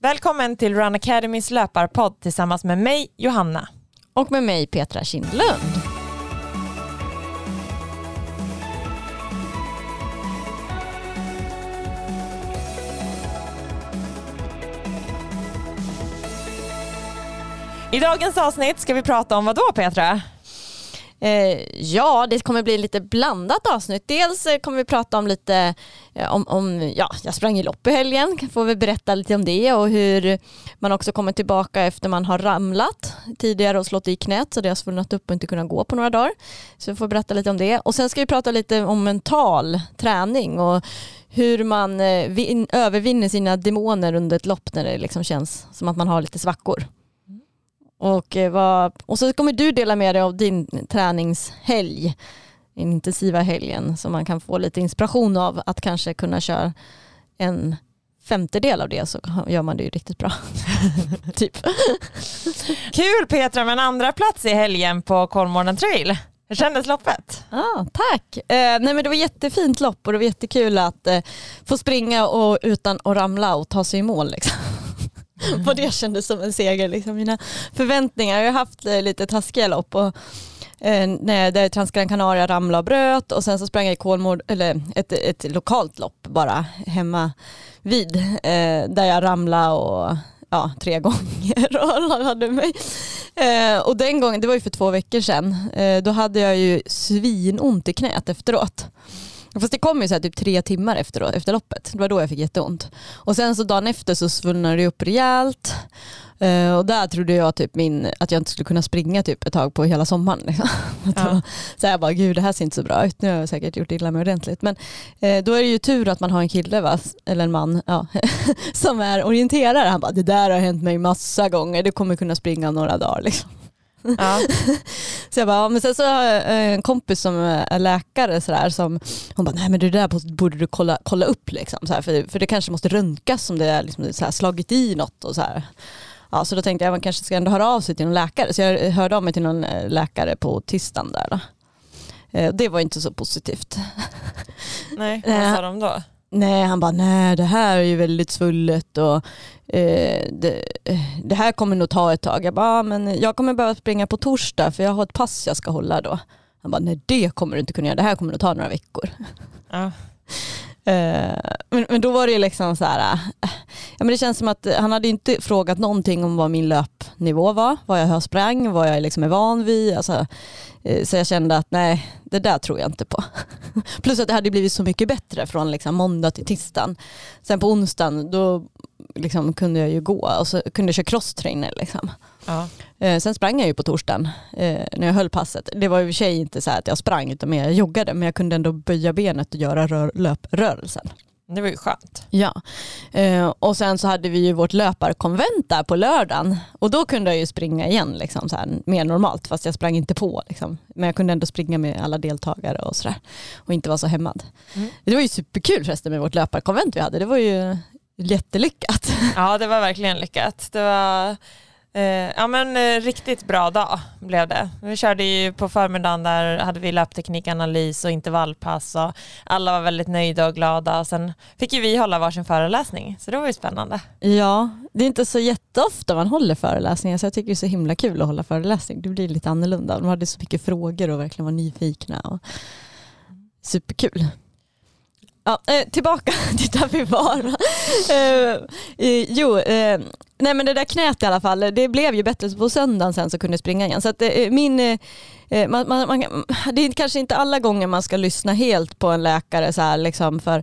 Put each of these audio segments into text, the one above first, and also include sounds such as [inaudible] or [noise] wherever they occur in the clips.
Välkommen till Run Academys löparpodd tillsammans med mig Johanna. Och med mig Petra Kindlund. I dagens avsnitt ska vi prata om vad då Petra? Eh, ja, det kommer bli lite blandat avsnitt. Dels eh, kommer vi prata om lite eh, om, om, ja, jag sprang i lopp i helgen, får vi berätta lite om det och hur man också kommer tillbaka efter man har ramlat tidigare och slått i knät så det har svullnat upp och inte kunnat gå på några dagar. Så vi får berätta lite om det. Och sen ska vi prata lite om mental träning och hur man eh, vin, övervinner sina demoner under ett lopp när det liksom känns som att man har lite svackor. Och, eh, vad, och så kommer du dela med dig av din träningshelg, den intensiva helgen, så man kan få lite inspiration av att kanske kunna köra en femtedel av det så gör man det ju riktigt bra. [laughs] typ. Kul Petra med en andra plats i helgen på Kolmården trail. Hur kändes loppet? Ah, tack. Eh, nej men det var jättefint lopp och det var jättekul att eh, få springa och, utan att ramla och ta sig i mål. Liksom. [laughs] Vad det kändes som en seger. Liksom. Mina förväntningar, jag har haft eh, lite taskiga lopp och eh, när där Transgran Canaria ramlade och bröt och sen så sprang jag i Kolmård, eller ett, ett lokalt lopp bara hemma vid eh, där jag ramlade och ja, tre [laughs] gånger och hade mig. Eh, och den gången, det var ju för två veckor sedan, eh, då hade jag ju svinont i knät efteråt. Fast det kom ju så här typ tre timmar efter, efter loppet. Det var då jag fick jätteont. Och sen så dagen efter så svullnade det upp rejält. Uh, och där trodde jag typ min, att jag inte skulle kunna springa typ ett tag på hela sommaren. Liksom. [laughs] Ja. så jag bara, gud det här ser inte så bra ut. Nu har jag säkert gjort illa mig ordentligt. Men uh, då är det ju tur att man har en kille, va? eller en man, ja, [laughs] som är orienterare. Han bara, det där har hänt mig massa gånger. Du kommer kunna springa några dagar. Liksom. Ja. [laughs] så jag bara, men sen så har jag en kompis som är läkare sådär som hon bara, nej men det där borde du kolla, kolla upp liksom, så för, för det kanske måste röntgas om det är liksom, så slagit i något och så här. Ja, så då tänkte jag man kanske ska ändå höra av sig till någon läkare. Så jag hörde av mig till någon eh, läkare på tisdagen där. Då. Eh, det var inte så positivt. Nej, [laughs] vad sa de då? Nej, han bara, nej det här är ju väldigt svullet och eh, det, det, här kommer nog ta ett tag. Jag bara, men jag kommer behöva springa på torsdag för jag har ett pass jag ska hålla då. Han bara, nej det kommer du inte kunna göra, det här kommer nog ta några veckor. Ja. Eh, men, men då var det liksom så här, eh, ja, men det känns som att han hade inte frågat någonting om vad min löpnivå var, vad jag sprang, vad jag liksom är van vid. Alltså, eh, så jag kände att nej, det där tror jag inte på. [laughs] Plus att det hade blivit så mycket bättre från liksom måndag till tisdagen. Sen på onsdagen då liksom kunde jag ju gå och så kunde jag köra crosstrainer. Liksom. Ja. Eh, sen sprang jag ju på torsdagen eh, när jag höll passet. Det var i och för sig inte så att jag sprang utan jag joggade men jag kunde ändå böja benet och göra rör, löprörelsen. Det var ju skönt. Ja, eh, och sen så hade vi ju vårt löparkonvent där på lördagen och då kunde jag ju springa igen liksom, så här, mer normalt fast jag sprang inte på. Liksom. Men jag kunde ändå springa med alla deltagare och sådär och inte vara så hämmad. Mm. Det var ju superkul förresten med vårt löparkonvent vi hade. Det var ju jättelyckat. Ja det var verkligen lyckat. Det var Eh, ja men eh, riktigt bra dag blev det. Vi körde ju på förmiddagen där hade vi löpteknikanalys och intervallpass och alla var väldigt nöjda och glada. Sen fick ju vi hålla varsin föreläsning så det var ju spännande. Ja, det är inte så jätteofta man håller föreläsningar så jag tycker det är så himla kul att hålla föreläsning. Det blir lite annorlunda. De hade så mycket frågor och verkligen var nyfikna. Och superkul. Ja, eh, tillbaka [laughs] till där vi var. Eh, jo, eh, nej men det där knät i alla fall, det blev ju bättre på söndagen sen så kunde jag springa igen. Så att, eh, min, eh, eh, man, man, man, det är kanske inte alla gånger man ska lyssna helt på en läkare så här, liksom för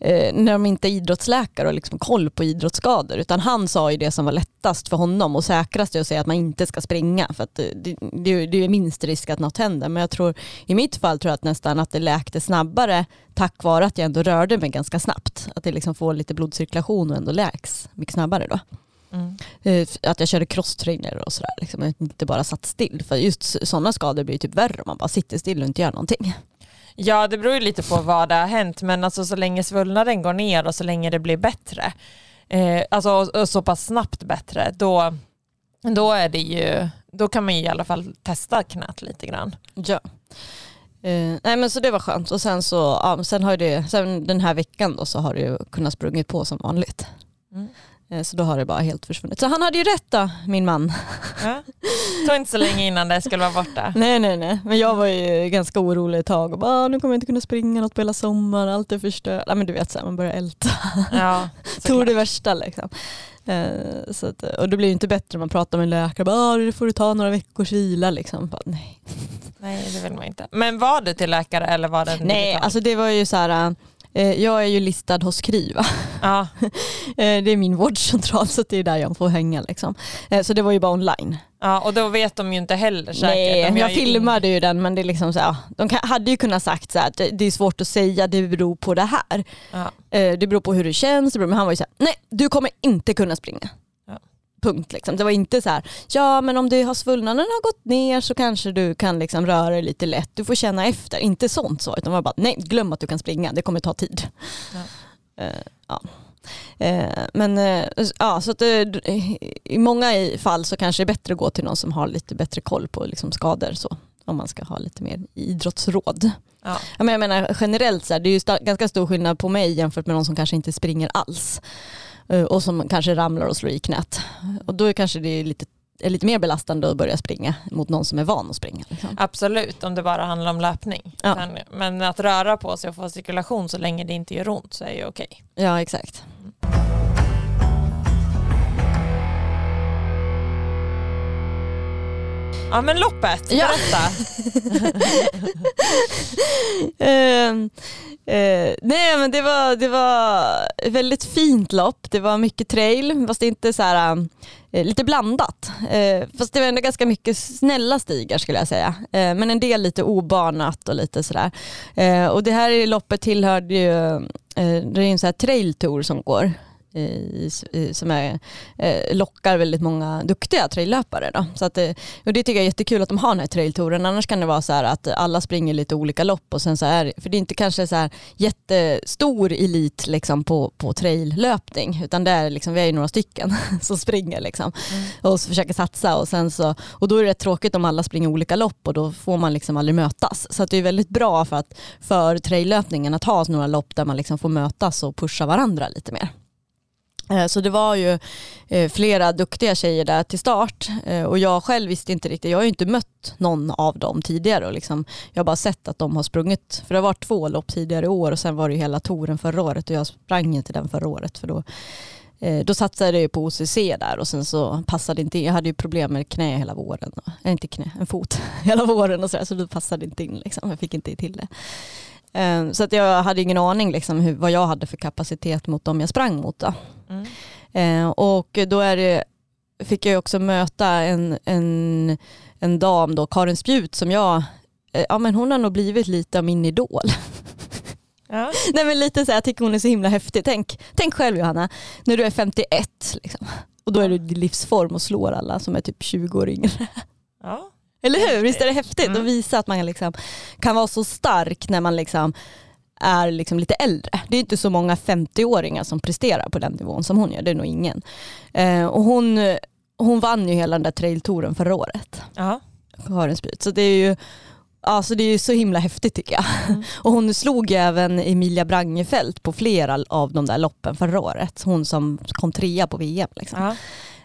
eh, när de inte är idrottsläkare och liksom koll på idrottsskador. Utan han sa ju det som var lättast för honom och säkrast är att säga att man inte ska springa. För att det, det, det är minst risk att något händer. Men jag tror i mitt fall tror jag att nästan att det läkte snabbare tack vare att jag ändå rörde mig ganska snabbt. Att det liksom får lite blodcirkulation och ändå läks mycket snabbare då. Mm. Eh, att jag körde crosstrainer och sådär, liksom, inte bara satt still. För just sådana skador blir typ värre om man bara sitter still och inte gör någonting. Ja det beror ju lite på vad det har hänt men alltså så länge svullnaden går ner och så länge det blir bättre, eh, alltså så pass snabbt bättre, då, då är det ju, då kan man ju i alla fall testa knät lite grann. Ja. Eh, nej men så det var skönt och sen så, ja, sen har det, sen den här veckan då så har det ju kunnat sprungit på som vanligt. Mm. Eh, Så då har det bara helt försvunnit. Så han hade ju rätt då, min man. Ja. Tog inte så länge innan det skulle vara borta. [laughs] Nej nej nej, men jag var ju ganska orolig ett tag och bara "Ah, nu kommer jag inte kunna springa något på hela sommaren, allt är förstört. Ja, men du vet så här, man börjar älta. Ja, [laughs] Tror det värsta liksom. Eh, Så att, och det blir ju inte bättre om man pratar med en läkare, bara, "Ah, det får du ta några veckors vila. Liksom. Bara, nej, Nej det vill man inte. Men var du till läkare eller var det nej digital? alltså det var ju så här, eh, jag är ju listad hos Kry? Ja, [laughs] Eh, Det är min vårdcentral så det är där jag får hänga. Liksom. Eh, Så det var ju bara online. ja, och då vet de ju inte heller säkert. Nej, jag ju filmade ju den men det är liksom så här, de hade ju kunnat sagt så här, att det, är svårt att säga, det beror på det här. In... Ja. Eh, Det beror på hur det känns, det beror, men han var ju så här, nej du kommer inte kunna springa. Punkt. Liksom. Det var inte så här, ja men om det har svullnaden har gått ner så kanske du kan liksom röra dig lite lätt, du får känna efter. Inte sånt så, utan var bara, nej glöm att du kan springa, det kommer ta tid. Ja. Eh, ja. Eh, men eh, ja, så att, i många fall så kanske det är bättre att gå till någon som har lite bättre koll på liksom, skador. Så, om man ska ha lite mer idrottsråd. Ja. Jag menar generellt så här, det är ju ganska stor skillnad på mig jämfört med någon som kanske inte springer alls. Eh, Och som kanske ramlar och slår i knät. Och då är kanske det är lite, är lite mer belastande att börja springa mot någon som är van att springa. Liksom. Absolut, om det bara handlar om löpning. Ja. Men, men att röra på sig och få cirkulation så länge det inte gör ont så är ju okej. Ja exakt. Ja men loppet, berätta. [laughs] Eh, eh, nej men det var, det var väldigt fint lopp. Det var mycket trail fast inte så här, eh, lite blandat. Eh, fast det var ändå ganska mycket snälla stigar skulle jag säga. Men en del lite obanat och lite sådär. Och det här loppet tillhörde ju, det är en så här trail tour som går. I- som är, eh, lockar väldigt många duktiga traillöpare. Då. Så att, eh, och det tycker jag är jättekul att de har den här trailtouren. Annars kan det vara så här att alla springer lite olika lopp och sen så är för det är inte kanske så här jättestor elit liksom på, på traillöpning utan det är liksom, vi är ju några stycken [laughs] som springer liksom och så försöker satsa och sen så och då är det rätt tråkigt om alla springer olika lopp och då får man liksom aldrig mötas. Så att det är väldigt bra för, att, för traillöpningen att ha några lopp där man liksom får mötas och pusha varandra lite mer. Eh, så det var ju eh, flera duktiga tjejer där till start eh, och jag själv visste inte riktigt, jag har ju inte mött någon av dem tidigare och liksom, jag har bara sett att de har sprungit, för det har varit två lopp tidigare i år och sen var det ju hela touren förra året och jag sprang inte den förra året för då då satsade jag ju på OCC där och sen så passade inte in. Jag hade ju problem med knä hela våren. och- inte knä, en fot [laughs] hela våren och sådär så då passade inte in liksom. Jag fick inte till det. Eh, Så att jag hade ingen aning liksom hur, vad jag hade för kapacitet mot dem jag sprang mot. Då. Mm. Eh, och då är det, fick jag också möta en, en, en dam, då, Karin Spjut, som jag, eh, ja men hon har nog blivit lite av min idol. Ja. [laughs] Nej men lite så här, jag tycker hon är så himla häftig. Tänk, tänk själv Johanna, när du är 51 liksom. och då är du i livsform och slår alla som är typ 20 år yngre. Ja. Eller hur? Visst är det häftigt Mm. att visa att man liksom kan vara så stark när man liksom är liksom lite äldre. Det är inte så många 50-åringar som presterar på den nivån som hon gör, det är nog ingen. Eh, och hon, hon vann ju hela den där trailtouren förra året, Ja. Karin Spjut. Så det är ju Alltså det är ju så himla häftigt tycker jag. Mm. [laughs] Och hon slog ju även Emilia Brangefelt på flera av de där loppen förra året. Hon som kom trea på VM. Liksom.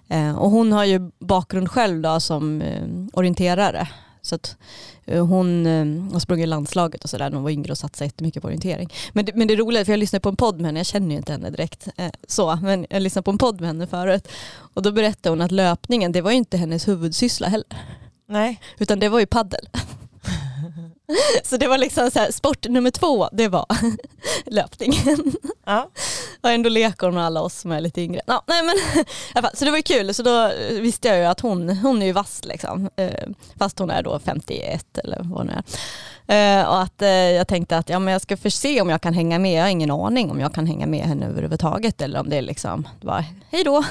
Eh, och hon har ju bakgrund själv då som eh, orienterare. Så att eh, hon har sprungit i landslaget och sådär när hon var yngre och satsade jättemycket på orientering. Men det, men det är roligt för jag lyssnade på en podd med henne, jag känner ju inte henne direkt så, men jag lyssnade på en podd med henne förut och då berättade hon att löpningen, det var ju inte hennes huvudsyssla heller, Nej. utan det var ju paddel. [laughs] så det var liksom så här, sport nummer två, det var [laughs] löpningen. Ja. Och ändå leker hon med alla oss som är lite yngre. Ja, nej men, [laughs] så det var kul, så då visste jag ju att hon, hon är ju vass liksom. Eh, Fast hon är då 51 eller vad hon är. Eh, Och att eh, jag tänkte att ja, men jag ska se om jag kan hänga med. Jag har ingen aning om jag kan hänga med henne överhuvudtaget eller om det är liksom, bara hej då.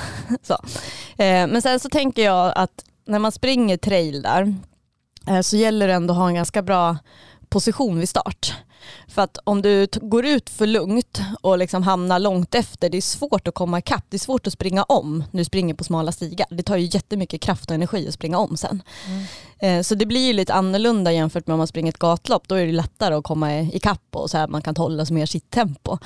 Så. Men sen så tänker jag att när man springer trail där Eh, så gäller det ändå att ha en ganska bra position vid start. För att om du går ut för lugnt och liksom hamnar långt efter, det är svårt att komma ikapp. Det är svårt att springa om när du springer på smala stigar. Det tar ju jättemycket kraft och energi att springa om sen. Mm. Eh, Så det blir ju lite annorlunda jämfört med om man springer ett gatlopp. Då är det lättare att komma i- ikapp och så här, man kan hålla sig mer sitt tempo.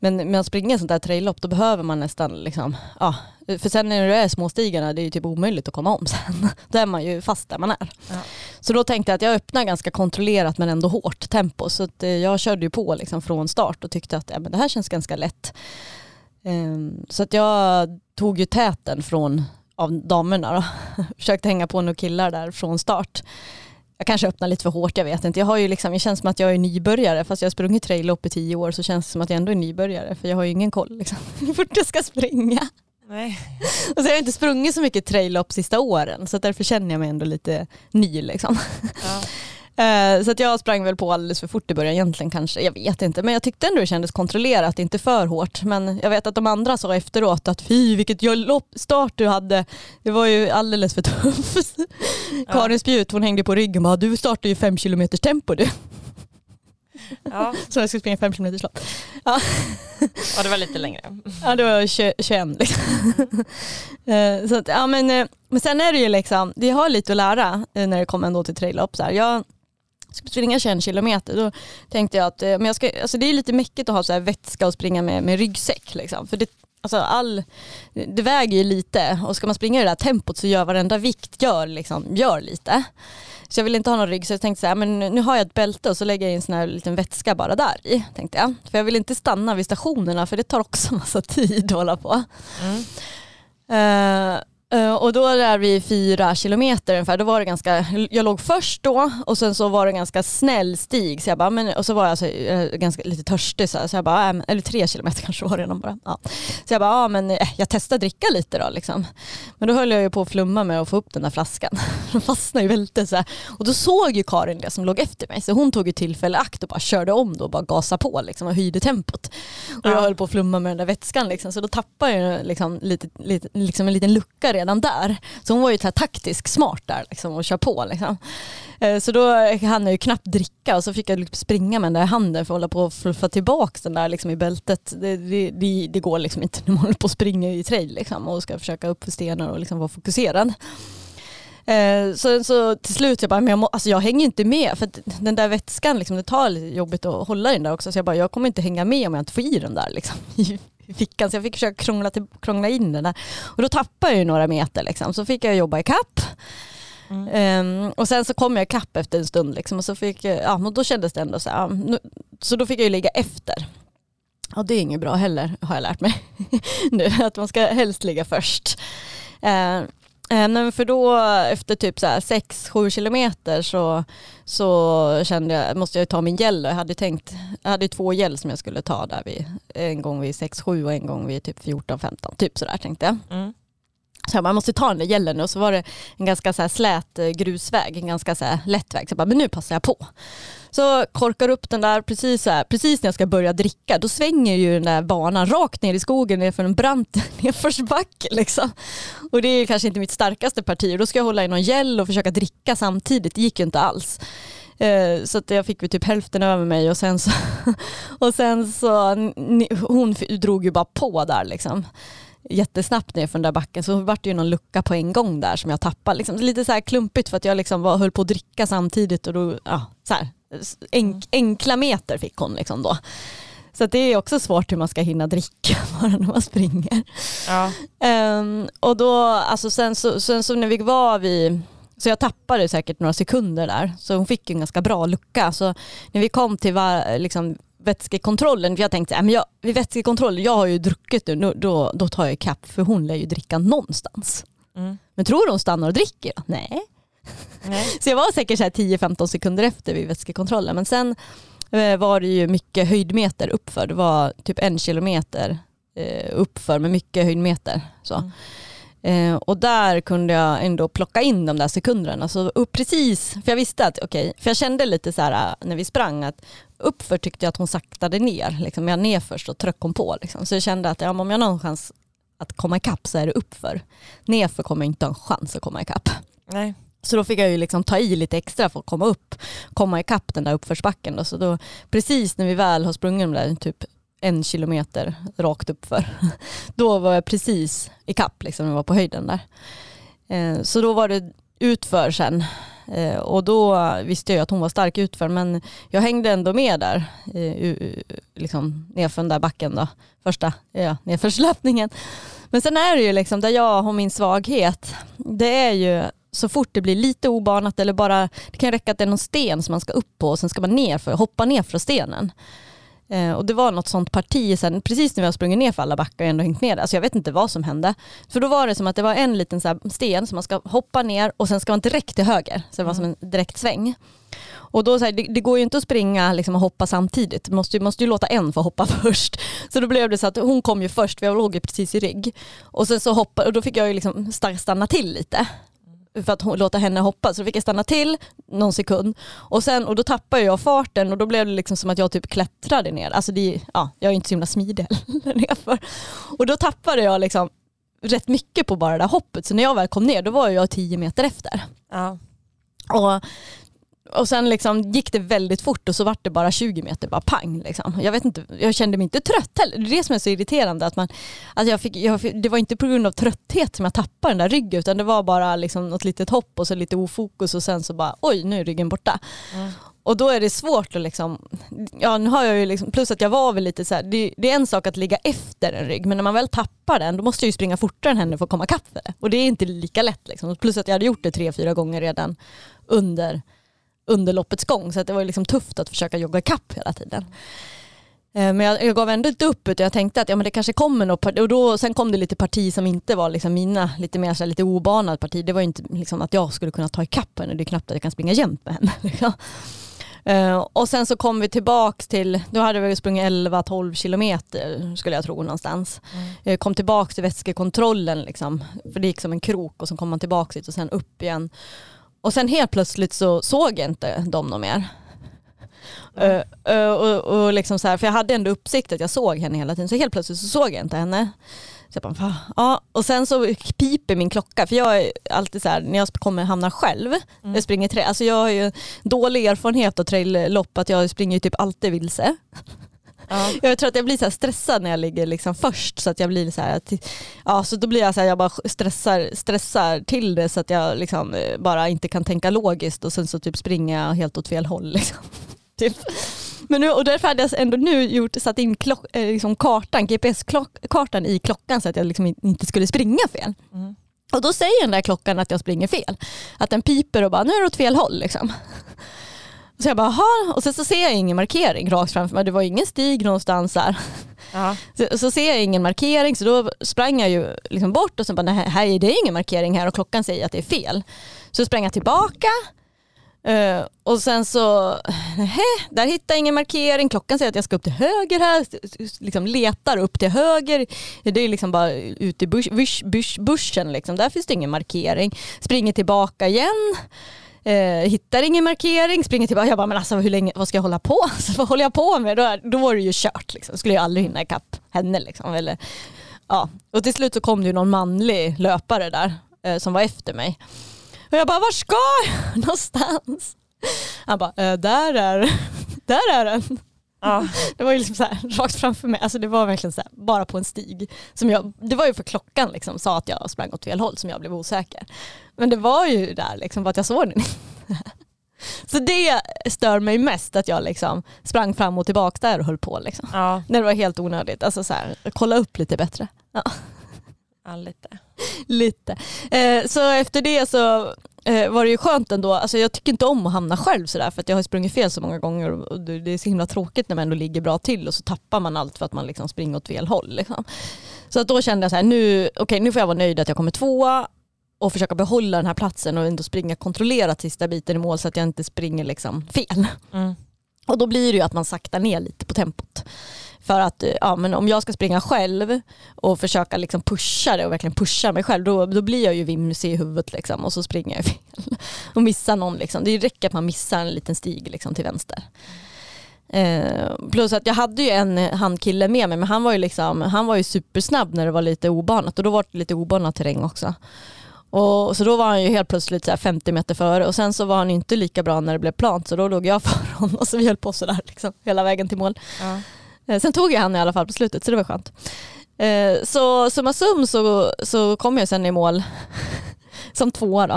Men när man springer ett sånt där traillopp då behöver man nästan liksom, ja, För sen när det är småstigarna det är ju typ omöjligt att komma om sen. [laughs] Då är man ju fast där man är. Ja. Så då tänkte jag att jag öppnar ganska kontrollerat men ändå hårt tempo. Så eh, jag körde ju på liksom från start och tyckte att ja, men det här känns ganska lätt. Ehm, Så att jag tog ju täten från av damerna då. [laughs] Försökte hänga på några killar där från start. Jag kanske öppnar lite för hårt, jag vet inte. Jag har ju liksom, det känns som att jag är nybörjare fast jag har sprungit traillopp i tio år så känns det som att jag ändå är nybörjare för jag har ju ingen koll liksom, [laughs] hur fort jag ska springa. Nej. Och så har jag inte sprungit så mycket traillopp sista åren så därför känner jag mig ändå lite ny liksom. Ja. [laughs] Eh, Så att jag sprang väl på alldeles för fort i början egentligen kanske, jag vet inte. Men jag tyckte ändå det kändes kontrollerat, inte för hårt. Men jag vet att de andra sa efteråt att fy vilket start du hade. Det var ju alldeles för tufft. [laughs] Karin Spjut hon hängde på ryggen och bara du startade ju fem kilometers tempo du. Ja. [laughs] Så jag skulle springa fem kilometers lopp. ja, det var lite längre. Ja det var 20 21 liksom. Eh, så att, ja, men, eh, men sen är det ju liksom, det har lite att lära när det kommer ändå till traillopp. Jag skulle springa 21 kilometer, då tänkte jag att men jag ska, alltså det är lite mäckigt att ha så här vätska och springa med, med ryggsäck. Liksom. För det, alltså all, det väger ju lite och ska man springa i det här tempot så gör varenda vikt gör, liksom, gör lite. Så jag vill inte ha någon rygg så jag tänkte så här, men nu har jag ett bälte och så lägger jag in en sån här liten vätska bara där i. Tänkte jag. För jag vill inte stanna vid stationerna för det tar också massa tid att hålla på. Mm. Uh, och då är vi fyra kilometer ungefär, då var det ganska, jag låg först då och sen så var det ganska snäll stig så jag bara, men, och så var jag så, eh, ganska lite törstig så, här, så jag bara, äh, eller tre kilometer [laughs] kanske var det redan bara. Ja. Så jag bara, ja men eh, jag testar dricka lite då liksom. Men då höll jag ju på att flumma med att få upp den där flaskan. [laughs] Den fastnade ju väldigt så här. Och då såg ju Karin det som låg efter mig så hon tog ju tillfälle akt och bara körde om då och bara gasade på liksom och höjde tempot. Och jag Ja. höll på att flumma med den där vätskan liksom, så då tappade jag liksom, lite, lite, liksom en liten lucka redan redan där. Så hon var ju så här taktisk smart där liksom, och kör på. Liksom. Eh, så då hann jag ju knappt dricka och så fick jag liksom springa med den där handen för att hålla på att fluffa tillbaka den där liksom, i bältet. Det, det, det, det går liksom inte när man håller på att springa i trail liksom, och ska försöka upp för stenar och liksom vara fokuserad. Eh, så, så till slut jag bara, men jag, må, alltså jag hänger inte med för den där vätskan, liksom, det tar lite jobbigt att hålla i den där också. Så jag bara, jag kommer inte hänga med om jag inte får i den där liksom, i i fickan. Så jag fick försöka krångla, till, krångla in den där. Och då tappade jag ju några meter liksom. Så fick jag jobba i kapp. Mm. Ehm, och sen så kom jag i kapp efter en stund liksom, och så fick, ja, och då kändes det ändå så här, nu, så då fick jag ju ligga efter. Ja det är inget bra heller har jag lärt mig [laughs] nu, att man ska helst ligga först. Eh, eh, men för då efter typ 6-7 kilometer så, så kände jag, måste jag ta min gäll jag hade tänkt, jag hade två gäll som jag skulle ta där vid, en gång vid 6-7 och en gång vid typ 14-15, typ sådär tänkte jag. Mm. Så jag bara, man måste ta den där gällen och så var det en ganska så slät eh, grusväg, en ganska så lätt väg. Så jag bara, men nu passar jag på. Så korkar upp den där precis, så här, precis när jag ska börja dricka, då svänger ju den där banan rakt ner i skogen nerför en brant [laughs] nedförsbacke. Liksom. Och det är kanske inte mitt starkaste parti och då ska jag hålla i någon gäll och försöka dricka samtidigt, det gick ju inte alls. Eh, så att jag fick väl typ hälften över mig och sen så, [laughs] och sen så hon drog ju bara på där liksom jättesnabbt ner för den där backen så vart det ju någon lucka på en gång där som jag tappade. Liksom, lite så här klumpigt för att jag liksom var, höll på att dricka samtidigt och då, ja, så här, enk, enkla meter fick hon liksom då. Så att det är också svårt hur man ska hinna dricka [laughs] bara när man springer. Ja. Ehm, och då, alltså sen så, sen så när vi var vid, så jag tappade säkert några sekunder där, så hon fick en ganska bra lucka. Så när vi kom till var, liksom, vätskekontrollen, för jag tänkte, äh, jag, vid vätskekontrollen, jag har ju druckit nu, då, då tar jag ikapp för hon lär ju dricka någonstans. Mm. Men tror du hon stannar och dricker? Nej. Nej. Så jag var säkert så här 10-15 sekunder efter vid vätskekontrollen. Men sen eh, var det ju mycket höjdmeter uppför. Det var typ en kilometer eh, uppför med mycket höjdmeter. Så. Mm. Eh, och där kunde jag ändå plocka in de där sekunderna. Så upp precis, för jag visste att, okej, för jag kände lite så här när vi sprang att uppför tyckte jag att hon saktade ner. Liksom, jag ner först och tryck hon på. Liksom. Så jag kände att ja, om jag har någon chans att komma ikapp så är det uppför. Nerför kommer jag inte ha en chans att komma ikapp. Nej. Så då fick jag ju liksom ta i lite extra för att komma upp, komma ikapp den där uppförsbacken. Då. Så då, precis när vi väl har sprungit de där typ en kilometer rakt uppför, [laughs] då var jag precis ikapp liksom, jag var på höjden där. Eh, så då var det utför sen. Eh, och då visste jag att hon var stark utför men jag hängde ändå med där eh, liksom nerför den där backen då. Första ja, nedförslöpningen. Men sen är det ju liksom där jag har min svaghet, det är ju så fort det blir lite obanat eller bara, det kan räcka att det är någon sten som man ska upp på och sen ska man ner för, hoppa ner från stenen. Eh, och det var något sånt parti sen, precis när vi har sprungit ner för alla backar och ändå hängt ner Alltså jag vet inte vad som hände. För då var det som att det var en liten så sten som man ska hoppa ner och sen ska man direkt till höger. Så det var som en direkt sväng. Och då så här, det, det, går ju inte att springa liksom, och hoppa samtidigt. Du måste, måste ju låta en få hoppa [laughs] först. Så då blev det så att hon kom ju först, för jag låg ju precis i rygg. Och sen så hoppade, och då fick jag ju liksom stanna till lite för att låta henne hoppa. Så då fick jag stanna till någon sekund och, sen, och då tappade jag farten och då blev det liksom som att jag typ klättrade ner. Alltså det, ja, jag är inte så himla smidig [laughs] nerför. Och då tappade jag liksom rätt mycket på bara det där hoppet. Så när jag väl kom ner då var jag tio meter efter. Ja. Och och sen liksom gick det väldigt fort och så vart det bara 20 meter, bara pang. Liksom. Jag, vet inte, jag kände mig inte trött heller. Det är det som är så irriterande. Att man, att jag fick, jag, det var inte på grund av trötthet som jag tappade den där ryggen utan det var bara liksom något litet hopp och så lite ofokus och sen så bara oj nu är ryggen borta. Mm. Och då är det svårt att liksom, ja nu har jag ju liksom, plus att jag var väl lite så här, det, det, är en sak att ligga efter en rygg men när man väl tappar den då måste jag ju springa fortare än henne för att komma kapp. Och det är inte lika lätt liksom. Plus att jag hade gjort det tre, fyra gånger redan under under loppets gång så att det var liksom tufft att försöka jogga ikapp hela tiden. Eh, men jag, jag gav ändå inte upp utan jag tänkte att ja, men det kanske kommer något parti och då, sen kom det lite parti som inte var liksom mina, lite mer så lite obanad parti. Det var inte liksom att jag skulle kunna ta ikapp henne, det är knappt att jag kan springa jämt med henne. [laughs] Liksom. Uh, och sen så kom vi tillbaks till, då hade vi sprungit 11-12 kilometer skulle jag tro någonstans. Mm. Uh, kom tillbaks till vätskekontrollen liksom, för det gick som en krok och så kom man tillbaks dit och sen upp igen. Och sen helt plötsligt så såg jag inte dem något mer. Mm. Uh, uh, och, och liksom så här, för jag hade ändå uppsikt att jag såg henne hela tiden så helt plötsligt så såg jag inte henne. Så jag bara, ja. Och sen så piper min klocka för jag är alltid så här, när jag kommer hamna själv, mm. jag springer trail, alltså jag har ju dålig erfarenhet av traillopp att jag springer typ alltid vilse. Ja. Jag tror att jag blir så stressad när jag ligger liksom först så att jag blir så här, ja så då blir jag så här, jag bara stressar, stressar till det så att jag liksom eh, bara inte kan tänka logiskt och sen så typ springer jag helt åt fel håll. [laughs] Liksom. typ. Men nu, och därför hade jag ändå nu gjort, satt in klock, eh, liksom kartan, GPS-kartan i klockan så att jag liksom inte skulle springa fel. Mm. Och då säger den där klockan att jag springer fel. Att den piper och bara nu är det åt fel håll. Liksom. Så jag bara, Aha. och sen så ser jag ingen markering rakt framför mig. Det var ingen stig någonstans där. [laughs] Så, så, ser jag ingen markering så då sprang jag ju liksom bort och sen bara, nej här är det ingen markering här och klockan säger att det är fel. Så sprang jag tillbaka uh, och sen så, nej, där hittar jag ingen markering. Klockan säger att jag ska upp till höger här. Liksom letar upp till höger. Det är liksom bara ute i bush, bush, bush, bushen liksom. Där finns det ingen markering. Springer tillbaka igen. Eh, hittar ingen markering, springer tillbaka. Jag bara, men alltså hur länge, vad ska jag hålla på? Alltså, [laughs] vad håller jag på med? Då, då var det ju kört. Liksom. Skulle jag aldrig hinna ikapp henne. Liksom. Eller, ja. Och till slut så kom det ju någon manlig löpare där eh, som var efter mig. Och jag bara, var ska jag [laughs] någonstans? Han bara, äh, där är, [laughs] där är den. Ja. [laughs] Det var ju liksom så här, rakt framför mig, alltså det var verkligen så här, bara på en stig. Som jag, det var ju för klockan liksom, sa att jag sprang åt fel håll som jag blev osäker. Men det var ju där liksom, att jag såg den [laughs] Så det stör mig mest att jag liksom sprang fram och tillbaka där och höll på. Liksom. Ja. När det var helt onödigt. Alltså så här, kolla upp lite bättre. Ja. Ja, lite. [laughs] lite. Eh, så efter det så eh, var det ju skönt ändå. Alltså jag tycker inte om att hamna själv sådär för att jag har sprungit fel så många gånger och det är så himla tråkigt när man ändå ligger bra till och så tappar man allt för att man liksom springer åt fel håll. Liksom. Så att då kände jag så här, nu, okay, nu får jag vara nöjd att jag kommer tvåa och försöka behålla den här platsen och ändå springa kontrollerat sista biten i mål så att jag inte springer liksom fel. Mm. Och då blir det ju att man saktar ner lite på tempot. För att ja, men om jag ska springa själv och försöka liksom pusha det och verkligen pusha mig själv då, då blir jag ju vimsig i huvudet liksom, och så springer jag fel och missar någon. Liksom. Det räcker att man missar en liten stig liksom, till vänster. Eh, plus att jag hade ju en handkille med mig men han var ju, liksom, han var ju supersnabb när det var lite obanat och då var det lite obanat terräng också. Och, så då var han ju helt plötsligt så 50 meter före och sen så var han inte lika bra när det blev plant så då låg jag [laughs] före honom och så vi höll på sådär liksom, hela vägen till mål. Ja. Eh, sen tog jag han i alla fall på slutet så det var skönt. Eh, så summa sum så, så kom jag sen i mål [laughs] som tvåa då.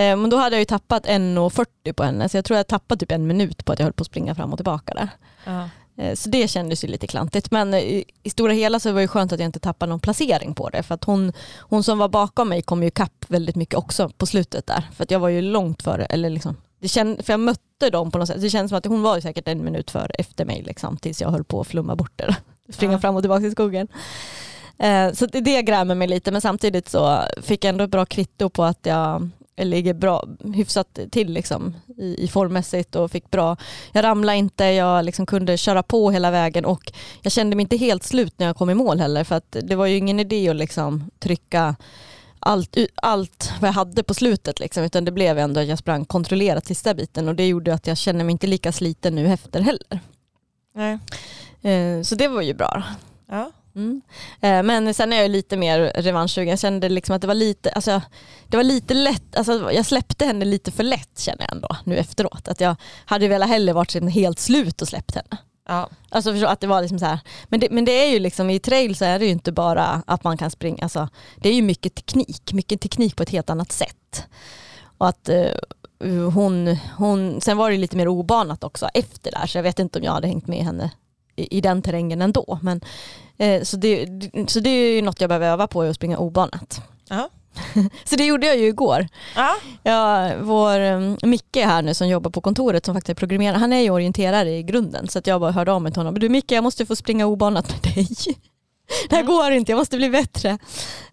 Eh, men då hade jag ju tappat 1.40 på henne så jag tror jag tappade typ en minut på att jag höll på att springa fram och tillbaka där. Uh. Så det kändes ju lite klantigt. Men i, i stora hela så var det skönt att jag inte tappade någon placering på det. För att hon, hon som var bakom mig kom ju kapp väldigt mycket också på slutet där. För att jag var ju långt före, eller liksom, det känd, för jag mötte dem på något sätt. Det känns som att hon var säkert en minut för efter mig liksom, tills jag höll på att flumma bort det. [laughs] Springa Ja. fram och tillbaka i skogen. Eh, Så det, det grämer mig lite men samtidigt så fick jag ändå ett bra kvitto på att jag ligger bra, hyfsat till liksom, i, i formmässigt och fick bra, jag ramlade inte, jag liksom kunde köra på hela vägen och jag kände mig inte helt slut när jag kom i mål heller för att det var ju ingen idé att liksom trycka allt, allt vad jag hade på slutet liksom, utan det blev ändå att jag sprang kontrollerat sista biten och det gjorde att jag känner mig inte lika sliten nu efter heller. Nej. Eh, Så det var ju bra. Ja. Mm. Eh, Men sen är jag lite mer revanschsugen. Jag kände liksom att det var lite, alltså, det var lite lätt, alltså, jag släppte henne lite för lätt känner jag ändå nu efteråt. Att jag hade velat hellre varit helt slut och släppt henne. Ja. Alltså förstå, att det var liksom så här. Men, det, men det är ju liksom i trail så är det ju inte bara att man kan springa, alltså, det är ju mycket teknik, mycket teknik på ett helt annat sätt. Och att eh, hon, hon, sen var det lite mer obanat också efter där så jag vet inte om jag hade hängt med henne i, i den terrängen ändå. Men, eh, så, det, så det är ju något jag behöver öva på, att springa obanat. Ja. [laughs] Så det gjorde jag ju igår. Ja. Ja, vår um, Micke här nu som jobbar på kontoret som faktiskt är programmerare, han är ju orienterare i grunden så att jag bara hörde av mig till honom. Du Micke jag måste få springa obanat med dig. [laughs] Det här Mm. går inte, jag måste bli bättre.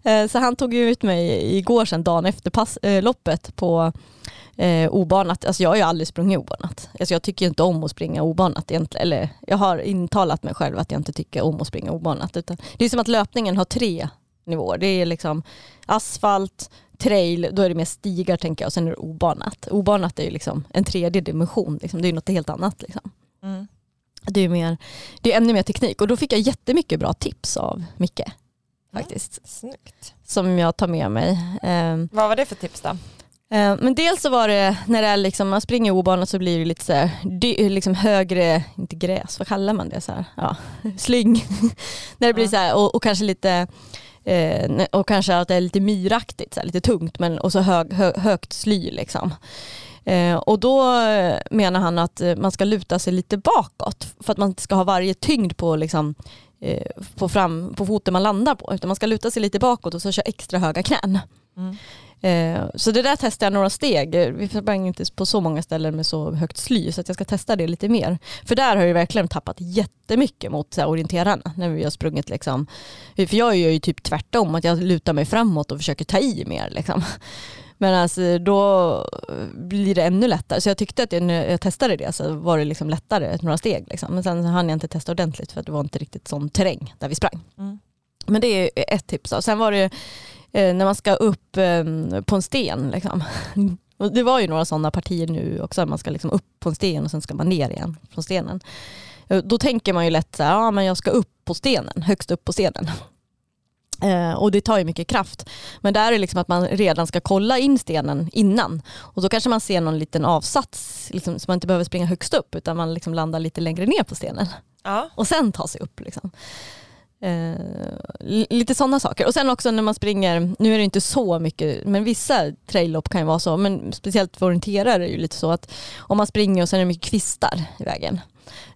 Eh, Så han tog ju ut mig igår sen dagen efter pass, eh, loppet på eh, obanat. Alltså jag har ju aldrig sprungit obanat. Alltså jag tycker inte om att springa obanat egentligen. Eller jag har intalat mig själv att jag inte tycker om att springa obanat. Utan det är som att löpningen har tre nivåer. Det är liksom asfalt, trail, då är det mer stigar tänker jag och sen är det obanat. Obanat är ju liksom en tredje dimension, liksom. det är något helt annat. Liksom. Mm. Det är, mer, det är ännu mer teknik och då fick jag jättemycket bra tips av Micke. Faktiskt. Snyggt. Som jag tar med mig. Ehm, Vad var det för tips då? Eh, Men dels så var det när det är liksom, man springer obanat så blir det lite så här, liksom högre, inte gräs, vad kallar man det? Så här? Ja, [laughs] slyng. [laughs] när det blir så här, och, och kanske lite eh, och kanske att det är lite myraktigt, så här, lite tungt men och så hög, hö, högt sly liksom. Eh, och då menar han att eh, man ska luta sig lite bakåt för att man inte ska ha varje tyngd på, liksom, eh, på, fram, på foten man landar på utan man ska luta sig lite bakåt och så köra extra höga knän. Mm. Eh, Så det där testade jag några steg. Vi sprang inte på så många ställen med så högt sly så jag ska testa det lite mer. För där har jag verkligen tappat jättemycket mot så här, orienterarna när vi har sprungit. Liksom. För jag gör ju typ tvärtom, att jag lutar mig framåt och försöker ta i mer. Liksom. Men alltså, då blir det ännu lättare. Så jag tyckte att jag, när jag testade det så var det liksom lättare några steg. Liksom. Men sen hann jag inte testa ordentligt för det var inte riktigt sån terräng där vi sprang. Mm. Men det är ett tips. Sen var det när man ska upp eh, på en sten. Liksom. [laughs] Det var ju några sådana partier nu också. Man ska liksom upp på en sten och sen ska man ner igen från stenen. Eh, Då tänker man ju lätt så här, ja men jag ska upp på stenen, högst upp på stenen. [laughs] Eh, och det tar ju mycket kraft. Men där är det liksom att man redan ska kolla in stenen innan. Och då kanske man ser någon liten avsats, liksom, så man inte behöver springa högst upp utan man liksom landar lite längre ner på stenen Ja. och sen ta sig upp. Liksom. Eh, li- lite sådana saker. Och sen också när man springer, nu är det inte så mycket, men vissa traillopp kan ju vara så, men speciellt för orienterare är det ju lite så att om man springer och sen är det mycket kvistar i vägen.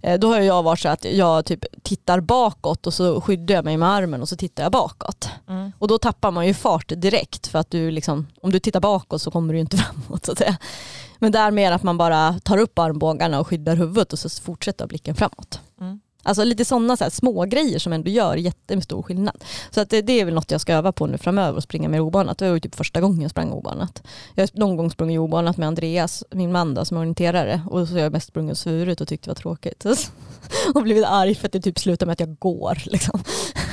Eh, då har jag varit så att jag typ tittar bakåt och så skyddar jag mig med armen och så tittar jag bakåt. Mm. Och då tappar man ju fart direkt för att du liksom, om du tittar bakåt så kommer du ju inte [laughs] framåt så att säga. Men där mer att man bara tar upp armbågarna och skyddar huvudet och så fortsätter blicken framåt. Mm. Alltså lite sådana så små grejer som ändå gör jättestor skillnad. Så att det, det är väl något jag ska öva på nu framöver och springa mer obanat. Det var ju typ första gången jag sprang obanat. Jag har någon gång sprungit obanat med Andreas, min man då, som är orienterare och så har jag mest sprungit och svurit och tyckt det var tråkigt. [laughs] och blivit arg för att det typ slutar med att jag går. Liksom.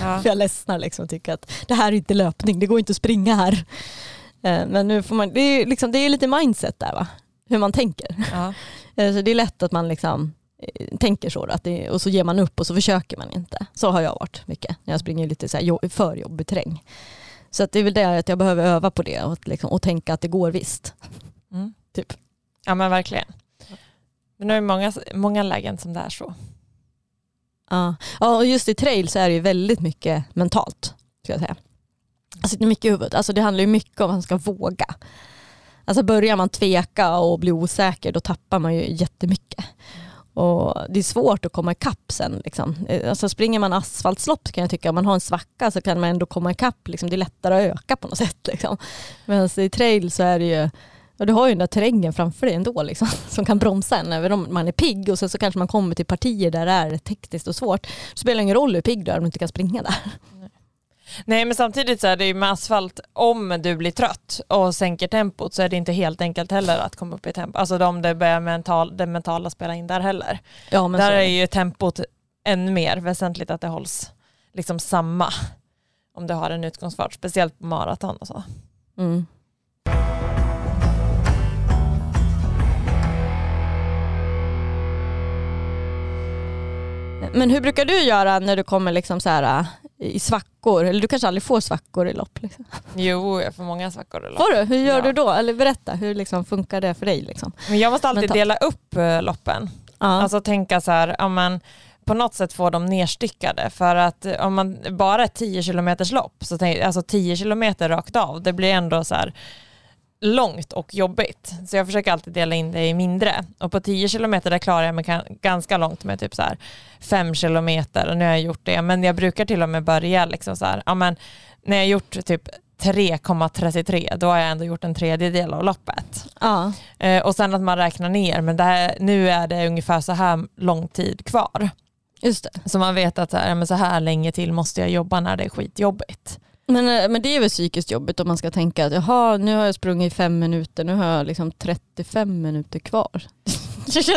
Ja. [laughs] För jag ledsnar liksom och tycker att det här är inte löpning, det går inte att springa här. Eh, Men nu får man, det är, liksom, det är lite mindset där va, hur man tänker. Ja. [laughs] Eh, Så det är lätt att man liksom tänker så att det, och så ger man upp och så försöker man inte. Så har jag varit mycket när jag springer lite så här för jobbig terräng. Så att det är väl det att jag behöver öva på det och, liksom, och tänka att det går visst. Mm. [laughs] Typ. ja men verkligen. Men nu är det många, många lägen som det är så. Ja. ja, och just i trail så är det ju väldigt mycket mentalt. Ska jag säga. Alltså det är mycket i huvudet. Alltså det handlar ju mycket om att man ska våga. Alltså börjar man tveka och bli osäker då tappar man ju jättemycket. Och det är svårt att komma ikapp sen. Liksom. Eh, alltså springer man asfaltslopp kan jag tycka om man har en svacka så kan man ändå komma ikapp. Liksom. Det är lättare att öka på något [laughs] sätt. Liksom. Medan i trail så är det ju och du har ju den där terrängen framför dig ändå liksom, [laughs] som kan bromsa en även om man är pigg och sen så kanske man kommer till partier där det är tekniskt och svårt. Det spelar ingen roll hur pigg du är om du inte kan springa där. Nej men samtidigt så är det ju med asfalt, om du blir trött och sänker tempot så är det inte helt enkelt heller att komma upp i tempo. Alltså om det börjar mental, det mentala spela in där heller. Ja, men där så är ju tempot än mer väsentligt att det hålls liksom samma om du har en utgångsfart, speciellt på maraton och så. Mm. Men hur brukar du göra när du kommer liksom så här, i svackor? Eller du kanske aldrig får svackor i lopp? Liksom. Jo, jag får många svackor. eller? Får du? Hur gör Ja. du då? Eller berätta, hur liksom funkar det för dig? Liksom? Men jag måste alltid Mentalt. dela upp eh, loppen. Ja. Alltså tänka så här, om man på något sätt får dem nerstyckade för att om man bara är 10 km lopp, så tänk, alltså 10 km rakt av, det blir ändå så här långt och jobbigt. Så jag försöker alltid dela in det i mindre. Och på 10 km där klarar jag mig ganska långt med typ så här 5 km och nu har jag gjort det. Men jag brukar till och med börja liksom så här, ja men när jag har gjort typ 3,33 då har jag ändå gjort en tredjedel av loppet. ja. Eh, och sen att man räknar ner, men det här, nu är det ungefär så här lång tid kvar. Just det. Så man vet att så här, men så här länge till måste jag jobba när det är skitjobbigt. Men, eh, men det är väl psykiskt jobbigt om man ska tänka att jaha, nu har jag sprungit i fem minuter, nu har jag liksom 35 minuter kvar. [laughs]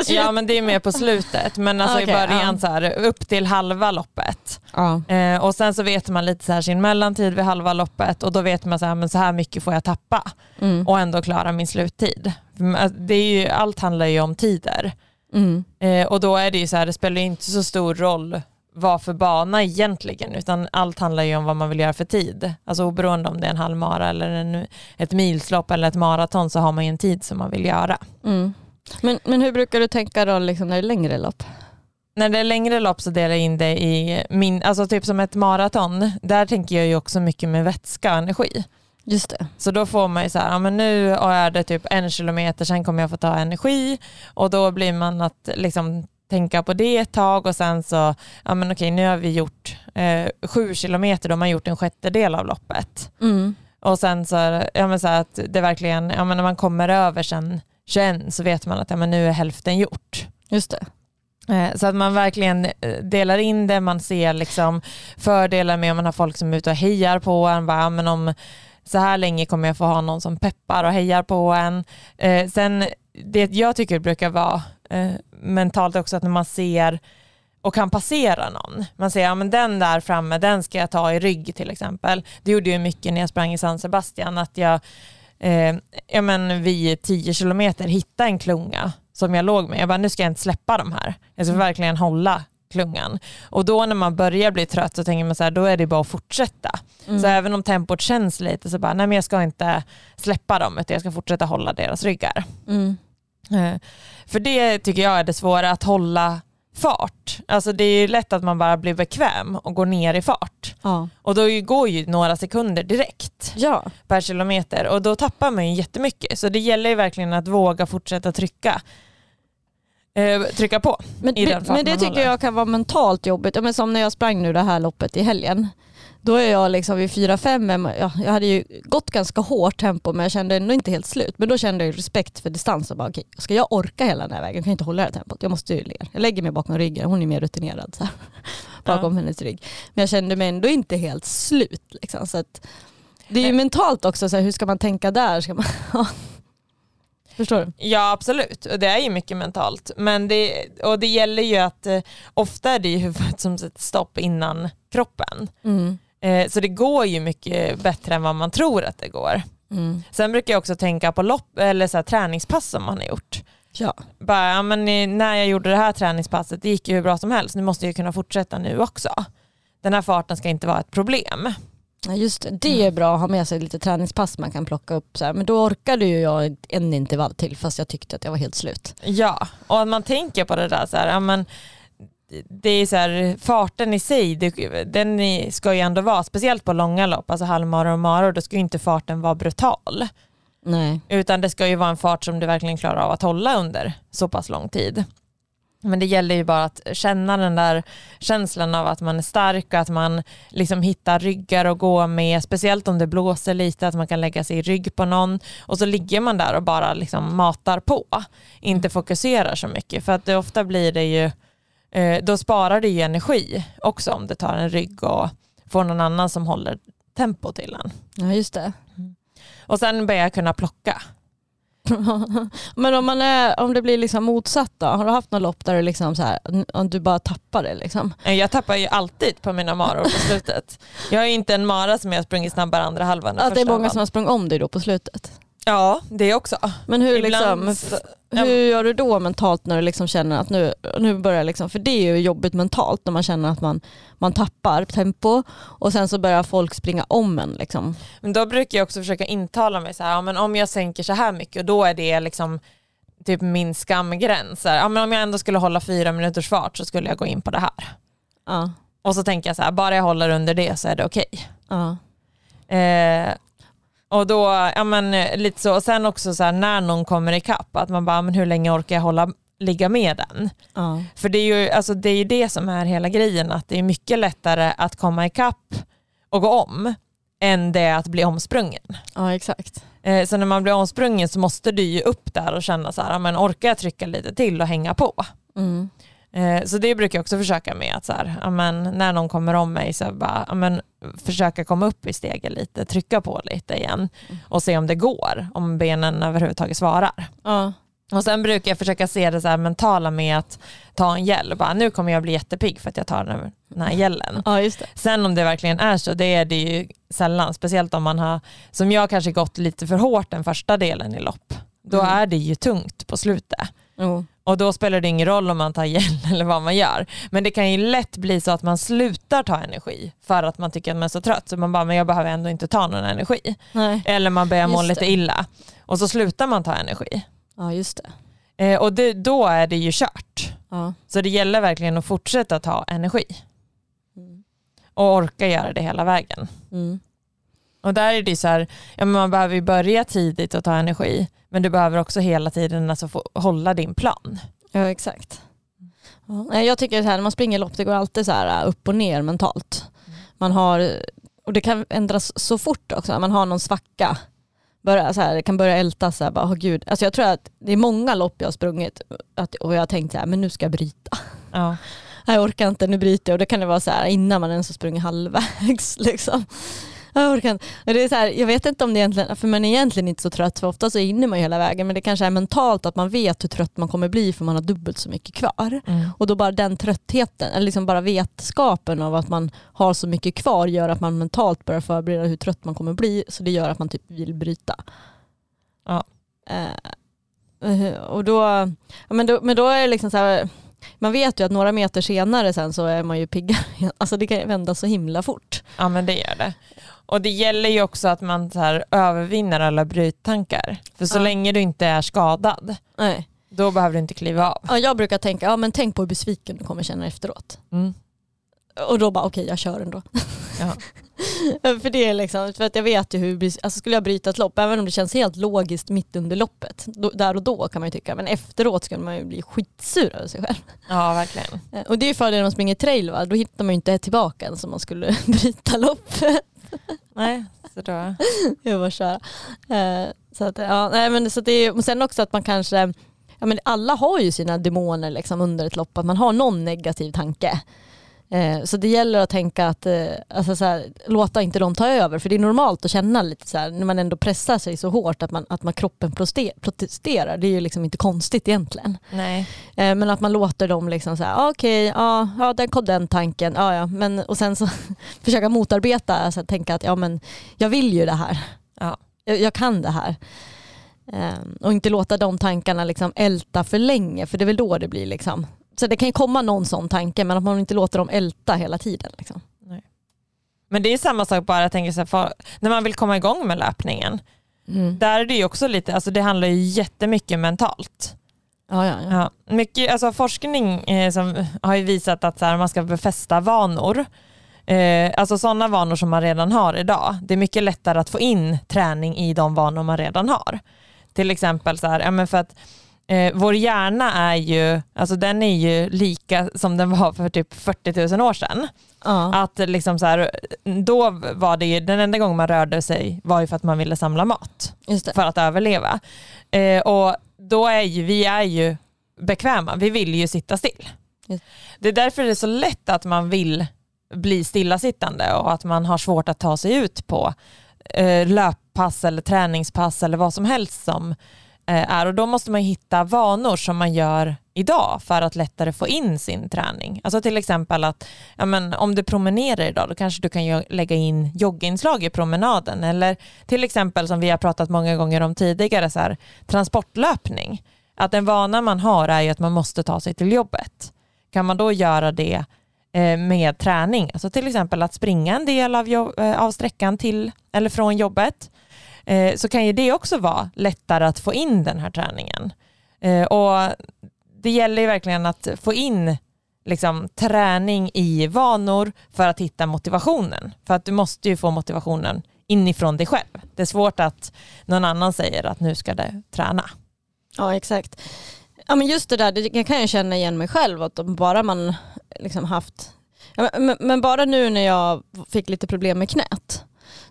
Ja men det är mer på slutet, men alltså Okej, i början ja. så här, upp till halva loppet. ja. Eh, och sen så vet man lite så här sin mellantid vid halva loppet och då vet man så här, men så här mycket får jag tappa Mm. och ändå klara min sluttid. För Det är ju, allt handlar ju om tider. Mm. Eh, och då är det ju så här, det spelar inte så stor roll vad för bana egentligen, utan allt handlar ju om vad man vill göra för tid. Alltså oberoende om det är en halvmara eller en, ett milslopp eller ett maraton så har man ju en tid som man vill göra. Mm. Men, men hur brukar du tänka då liksom när det är längre lopp? När det är längre lopp så delar jag in det i min, alltså typ som ett maraton, där tänker jag ju också mycket med vätska och energi. Just det. Så då får man ju så här, ja men nu är det typ en kilometer, sen kommer jag få ta energi och då blir man att liksom tänka på det ett tag och sen så, ja men okej nu har vi gjort eh, sju kilometer, då har man gjort en sjättedel av loppet. Mm. Och sen så, ja men så att det verkligen, ja men när man kommer över sen 21 så vet man att ja men nu är hälften gjort. Just det. Eh, Så att man verkligen eh, delar in det, man ser liksom fördelar med om man har folk som är ute och hejar på en, bara, men om så här länge kommer jag få ha någon som peppar och hejar på en. Eh, Sen det jag tycker brukar vara eh, mentalt också att när man ser och kan passera någon. Man säger, ja men den där framme, den ska jag ta i rygg till exempel. Det gjorde jag mycket när jag sprang i San Sebastian, att jag eh, ja, men vid 10 kilometer hittade en klunga som jag låg med. Jag bara, nu ska jag inte släppa de här. Jag ska verkligen hålla klungan. Och då när man börjar bli trött så tänker man så här, då är det bara att fortsätta. Mm. Så även om tempot känns lite så bara, nej men jag ska inte släppa dem utan jag ska fortsätta hålla deras ryggar. Mm. Eh, För det tycker jag är det svåra, att hålla fart. Alltså det är ju lätt att man bara blir bekväm och går ner i fart. Ja. Och då går ju några sekunder direkt ja. per kilometer och då tappar man ju jättemycket. Så det gäller ju verkligen att våga fortsätta trycka. Eh, trycka på. Men, I den men, det man tycker håller. jag kan vara mentalt jobbigt. Men som när jag sprang nu det här loppet i helgen. Då är jag liksom vid 4-5, ja, jag hade ju gått ganska hårt tempo men jag kände ändå inte helt slut. Men då kände jag respekt för distans och bara okej, ska jag orka hela den här vägen? Jag kan inte hålla det här tempot, jag måste ju ner. Jag lägger mig bakom ryggen, hon är mer rutinerad så här, [laughs] bakom hennes rygg. Men jag kände mig ändå inte helt slut. Liksom, så att, det är ju mentalt också, så här, hur ska man tänka där? Ska man, [laughs] Förstår du? Ja absolut, och det är ju mycket mentalt. Men det, och det gäller ju att eh, ofta är det ju huvudet som sätter stopp innan kroppen. Mm. Eh, så det går ju mycket bättre än vad man tror att det går. Mm. Sen brukar jag också tänka på lopp, eller så här, träningspass som man har gjort. Ja. Bara, ja, men när jag gjorde det här träningspasset, det gick ju hur bra som helst, nu måste jag kunna fortsätta nu också. Den här farten ska inte vara ett problem. Just det. det är bra att ha med sig lite träningspass man kan plocka upp. Så här. Men då orkade ju jag en intervall till fast jag tyckte att jag var helt slut. Ja, och att man tänker på det där så här, ja, men det är så här, farten i sig, det, den ska ju ändå vara, speciellt på långa lopp, alltså halvmaror och maror, då ska ju inte farten vara brutal. Nej. Utan det ska ju vara en fart som du verkligen klarar av att hålla under så pass lång tid. Men det gäller ju bara att känna den där känslan av att man är stark och att man liksom hittar ryggar att gå med, speciellt om det blåser lite, att man kan lägga sig i rygg på någon och så ligger man där och bara liksom matar på, inte fokuserar så mycket för att det ofta blir det ju, då sparar det ju energi också om det tar en rygg och får någon annan som håller tempo till en. Ja just det. Och sen börjar jag kunna plocka. [laughs] Men om, man är, om det blir liksom motsatt då? Har du haft något lopp där du, liksom så här, om du bara tappar det? Liksom? Eh, Jag tappar ju alltid på mina maror på slutet. Jag är inte en mara som jag sprungit snabbare andra halvan. Att det är många halvan. som har sprungit om dig då på slutet? Ja, det också. Men hur, Ibland liksom, hur gör du då mentalt när du liksom känner att nu, nu börjar liksom, för det är ju jobbigt mentalt när man känner att man, man tappar tempo och sen så börjar folk springa om en. Liksom. Men då brukar jag också försöka intala mig så här, ja, men om jag sänker så här mycket och då är det liksom typ min skamgräns. Så här, Ja, men om jag ändå skulle hålla fyra minuters fart så skulle jag gå in på det här. Ja, Och så tänker jag så här, bara jag håller under det så är det okej. ja, Eh, och då, ja men eh, lite så, och sen också så här, när någon kommer ikapp, att man bara, men hur länge orkar jag hålla, ligga med den? ja, För det är ju alltså, det, är ju det som är hela grejen, att det är mycket lättare att komma ikapp och gå om än det att bli omsprungen. ja exakt. Eh, så när man blir omsprungen så måste du ju upp där och känna så här, men orkar jag trycka lite till och hänga på? Mm. Eh, så det brukar jag också försöka med, att så här, ja, men när någon kommer om mig så bara, ja, men försöka komma upp i steget lite, trycka på lite igen och se om det går, om benen överhuvudtaget svarar. Ja, Och sen brukar jag försöka se det så här mentala med att ta en gäll, bara, nu kommer jag bli jättepigg för att jag tar den här, den här gällen. ja. Sen om det verkligen är så, det är det ju sällan, speciellt om man har, som jag kanske gått lite för hårt den första delen i lopp, då Mm. är det ju tungt på slutet. Jo. Och då spelar det ingen roll om man tar gel [laughs] eller vad man gör. Men det kan ju lätt bli så att man slutar ta energi för att man tycker att man är så trött. Så man bara, men jag behöver ändå inte ta någon energi. Nej. Eller man börjar må lite illa. Och så slutar man ta energi. Ja just det. Eh, och det, då är det ju kört. Ja. Så det gäller verkligen att fortsätta ta energi. Mm. Och orka göra det hela vägen. Mm. Och där är det så här, ja, men man behöver ju börja tidigt och ta energi. Men du behöver också hela tiden alltså få hålla din plan. Ja exakt. Ja. Nej, Jag tycker här, när man springer lopp det går alltid så här äh, upp och ner mentalt. Man har, och det kan ändras så fort också, man har någon svacka. Börja, så här, kan börja älta så här, bara, oh, gud. Alltså jag tror att det är många lopp jag har sprungit att, och jag har tänkt så här, men nu ska jag bryta. Ja. [laughs] Jag orkar inte, nu bryter jag. Och det kan det vara så här innan man ens har sprungit halvvägs. [laughs] Liksom. Jag orkar det är så här, jag vet inte om det egentligen, för man är egentligen inte så trött för ofta så hinner man ju hela vägen men det kanske är mentalt att man vet hur trött man kommer bli för man har dubbelt så mycket kvar. Mm. Och då bara den tröttheten, eller liksom bara vetskapen av att man har så mycket kvar gör att man mentalt börjar förbereda hur trött man kommer bli så det gör att man typ vill bryta. Ja. Eh, och då, men, då, men då är det liksom så här, man vet ju att några meter senare sen så är man ju piggare. Alltså det kan vända så himla fort. Ja men det gör det. Och det gäller ju också att man så här övervinner alla bryttankar. För så Ja. länge du inte är skadad, Nej. då behöver du inte kliva av. Ja, jag brukar tänka, ja, men tänk på hur besviken du kommer känna efteråt. Mm. Och då bara okej jag kör ändå. Ja. [laughs] för det är liksom, för att jag vet ju hur, alltså skulle jag bryta ett lopp, även om det känns helt logiskt mitt under loppet, då, där och då kan man ju tycka, men efteråt skulle man ju bli skitsur över sig själv. ja, verkligen. Eh, Och det är ju fördelen när man springer trail, va? då hittar man ju inte tillbaka ens om man skulle [laughs] bryta loppet. [laughs] Nej, så då... Jag bara köra. Eh, så att, ja, nej, men, så att det är, men sen också att man kanske, ja, men alla har ju sina demoner liksom under ett lopp, att man har någon negativ tanke. Eh, så det gäller att tänka att, eh, alltså så här, låta inte dem ta över, för det är normalt att känna lite så här, när man ändå pressar sig så hårt att, man, att man, kroppen protesterar, det är ju liksom inte konstigt egentligen. Nej. Eh, men att man låter dem liksom så här, ah, okej, ja, ja, den kom den tanken, ja, ja, men och sen så [laughs] försöka motarbeta, alltså tänka att ja, men jag vill ju det här. Ja. Jag, jag kan det här. Och inte låta de tankarna liksom älta för länge, för det är väl då det blir liksom. Så det kan ju komma någon sån tanke, men att man inte låter dem älta hela tiden. Liksom. Men det är samma sak bara, jag tänker så här, för, när man vill komma igång med löpningen. Där är det ju också lite, alltså det handlar ju jättemycket mentalt. Ja, ja, ja. Ja, mycket, alltså forskning eh, som har ju visat att så här, man ska befästa vanor, eh, alltså sådana vanor som man redan har idag, det är mycket lättare att få in träning i de vanor man redan har. Till exempel så här, ja, men för att eh, vår hjärna är ju, alltså den är ju lika som den var för typ 40 000 år sedan. Ja. Att liksom så här, då var det ju, den enda gången man rörde sig var ju för att man ville samla mat för att överleva. Eh, och då är ju, vi är ju bekväma, vi vill ju sitta still. Just. Det är därför det är så lätt att man vill bli stillasittande och att man har svårt att ta sig ut på eh, löppass eller träningspass eller vad som helst som Eh, är. Och då måste man hitta vanor som man gör idag för att lättare få in sin träning. Alltså till exempel att ja, men, om du promenerar idag då kanske du kan lägga in jogginslag i promenaden eller till exempel som vi har pratat många gånger om tidigare så här, transportlöpning. Att en vana man har är ju att man måste ta sig till jobbet. Kan man då göra det eh, med träning, alltså till exempel att springa en del av, jobb, eh, av sträckan till eller från jobbet, eh, så kan ju det också vara lättare att få in den här träningen. Eh, och det gäller ju verkligen att få in liksom, träning i vanor för att hitta motivationen. För att du måste ju få motivationen inifrån dig själv. Det är svårt att någon annan säger att nu ska du träna. Ja exakt. Ja, men just det där, det kan jag känna igen mig själv, att bara man liksom haft, men, men bara nu när jag fick lite problem med knät,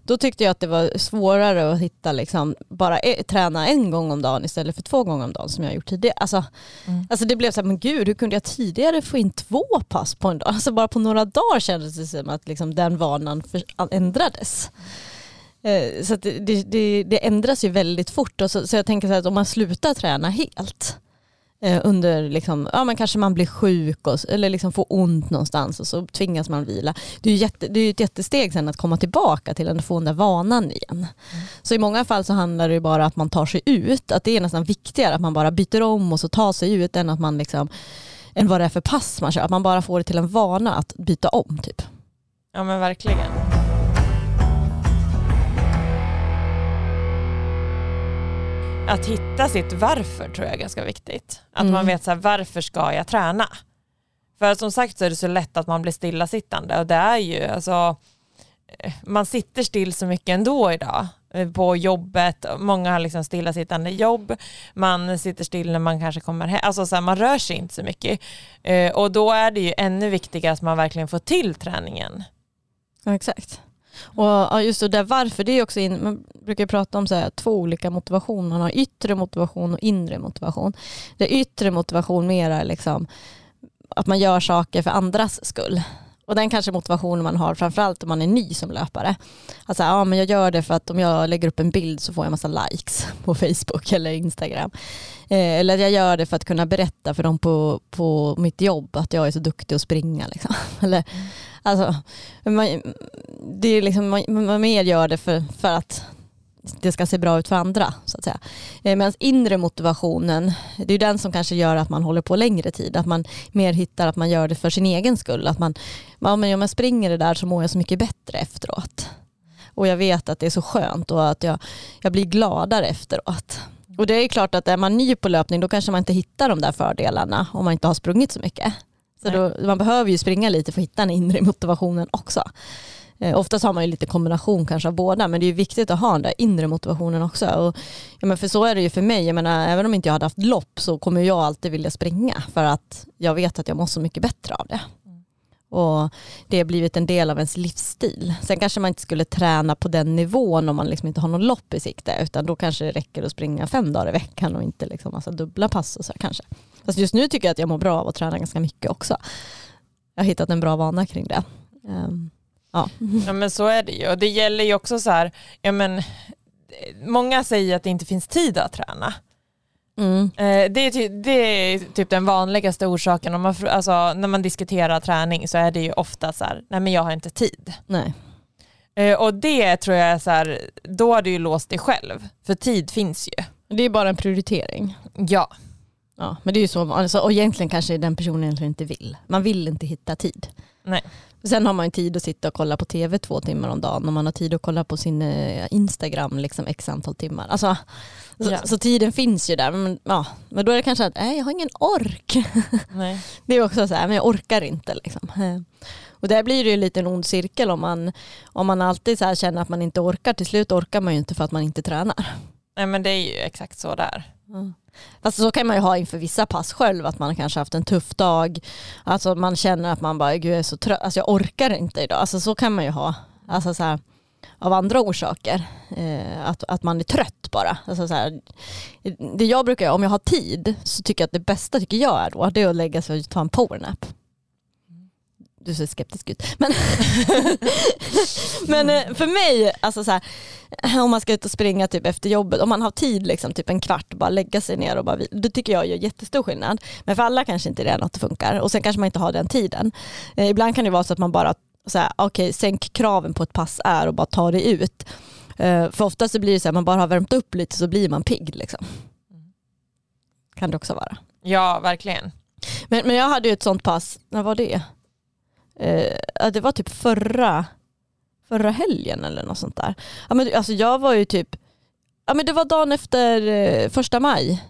då tyckte jag att det var svårare att hitta, liksom, bara e- träna en gång om dagen istället för två gånger om dagen som jag gjort tidigare. Alltså, Mm. alltså det blev så här, men gud hur kunde jag tidigare få in två pass på en dag? Alltså bara på några dagar kändes det som att liksom, den vanan ändrades. Eh, Så det, det, det, ändras ju väldigt fort. Och så, så jag tänker så här att om man slutar träna helt under, liksom, ja men kanske man blir sjuk och, eller liksom får ont någonstans och så tvingas man vila. Det är ju jätte, det är ett jättesteg sen att komma tillbaka till att få den där vanan igen. Så i många fall så handlar det ju bara att man tar sig ut, att det är nästan viktigare att man bara byter om och så tar sig ut än att man liksom än vad det är för pass man kör. Att man bara får det till en vana att byta om typ. Ja men verkligen. Att hitta sitt varför tror jag är ganska viktigt. Att Mm. man vet så här, varför ska jag träna? För som sagt så är det så lätt att man blir stillasittande och det är ju alltså eh, man sitter still så mycket ändå idag eh, på jobbet, många har liksom stillasittande jobb, man sitter still när man kanske kommer hem, alltså så här, man rör sig inte så mycket. Eh, Och då är det ju ännu viktigare att man verkligen får till träningen. Ja, exakt. Och ja, just det där varför, det är också in, man brukar prata om så här, två olika motivation. Man har yttre motivation och inre motivation. Det yttre motivation mer är liksom att man gör saker för andras skull. Och den kanske motivationen man har framförallt om man är ny som löpare. Alltså, ja, men jag gör det för att om jag lägger upp en bild så får jag massa likes [laughs] på Facebook eller Instagram. Eh, eller jag gör det för att kunna berätta för dem på, på mitt jobb att jag är så duktig att springa. Liksom. [laughs] Eller, mm alltså, man, det är liksom, man, man mer gör det för, för att det ska se bra ut för andra. Så att säga. Eh, Medan inre motivationen, det är den som kanske gör att man håller på längre tid. Att man mer hittar att man gör det för sin egen skull. Att man, ja, men om jag springer det där så mår jag så mycket bättre efteråt. Och jag vet att det är så skönt och att jag, jag blir gladare efteråt. Och det är klart att är man ny på löpning då kanske man inte hittar de där fördelarna om man inte har sprungit så mycket. Så då, man behöver ju springa lite för att hitta den inre motivationen också. Eh, oftast har man ju lite kombination kanske av båda men det är ju viktigt att ha den där inre motivationen också. Och, ja, men för så är det ju för mig, jag menar, även om inte jag hade haft lopp så kommer jag alltid vilja springa för att jag vet att jag mår så mycket bättre av det. Och det har blivit en del av ens livsstil. Sen kanske man inte skulle träna på den nivån om man liksom inte har någon lopp i sikte utan då kanske det räcker att springa fem dagar i veckan och inte liksom massa dubbla pass och så här, kanske. Fast just nu tycker jag att jag mår bra av att träna ganska mycket också. Jag har hittat en bra vana kring det. Um, ja. Ja men så är det ju och det gäller ju också så här, ja men eh, många säger att det inte finns tid att träna. Mm. Eh, Det är, ty, det är typ den vanligaste orsaken, om man, alltså, när man diskuterar träning så är det ju ofta så här, nej men jag har inte tid. Nej. Eh, Och det tror jag är så här, då har du ju låst dig själv, för tid finns ju. Det är bara en prioritering. Ja, Ja, men det är ju så, alltså, och egentligen kanske den personen egentligen inte vill. Man vill inte hitta tid. nej. Sen har man ju tid att sitta och kolla på tv två timmar om dagen och man har tid att kolla på sin eh, Instagram liksom x antal timmar. Alltså, så, Ja. så tiden finns ju där. Men, ja, men då är det kanske att nej, jag har ingen ork. [laughs] nej. Det är också så här, men jag orkar inte. Liksom. Eh, Och där blir det ju lite en ond cirkel om man, om man alltid så känner att man inte orkar. Till slut orkar man ju inte för att man inte tränar. Nej men det är ju exakt så där. Fast så kan man ju ha inför vissa pass själv, att man kanske haft en tuff dag. Alltså man känner att man bara, gud jag är så trött, alltså jag orkar inte idag. Alltså så kan man ju ha. Alltså så här, av andra orsaker. Eh, att, att man är trött bara. Alltså så här, det jag brukar göra, om jag har tid, så tycker jag att det bästa tycker jag är då, det är att lägga sig och ta en powernap du ser skeptisk ut. Men, [laughs] men eh, för mig, alltså så här, om man ska ut och springa typ efter jobbet, om man har tid liksom, typ en kvart, bara lägga sig ner och bara det tycker jag gör jättestor skillnad. Men för alla kanske inte det är något som funkar och sen kanske man inte har den tiden. Eh, ibland kan det vara så att man bara, okej okay, sänk kraven på ett pass är och bara ta det ut. Eh, för ofta så blir det så här, man bara har värmt upp lite så blir man pigg liksom. Kan det också vara. Ja, verkligen. Men, men jag hade ju ett sånt pass, när var det? Eh, det var typ förra, förra helgen eller något sånt där. Ja, men, alltså jag var ju typ, ja, men det var dagen efter eh, första maj.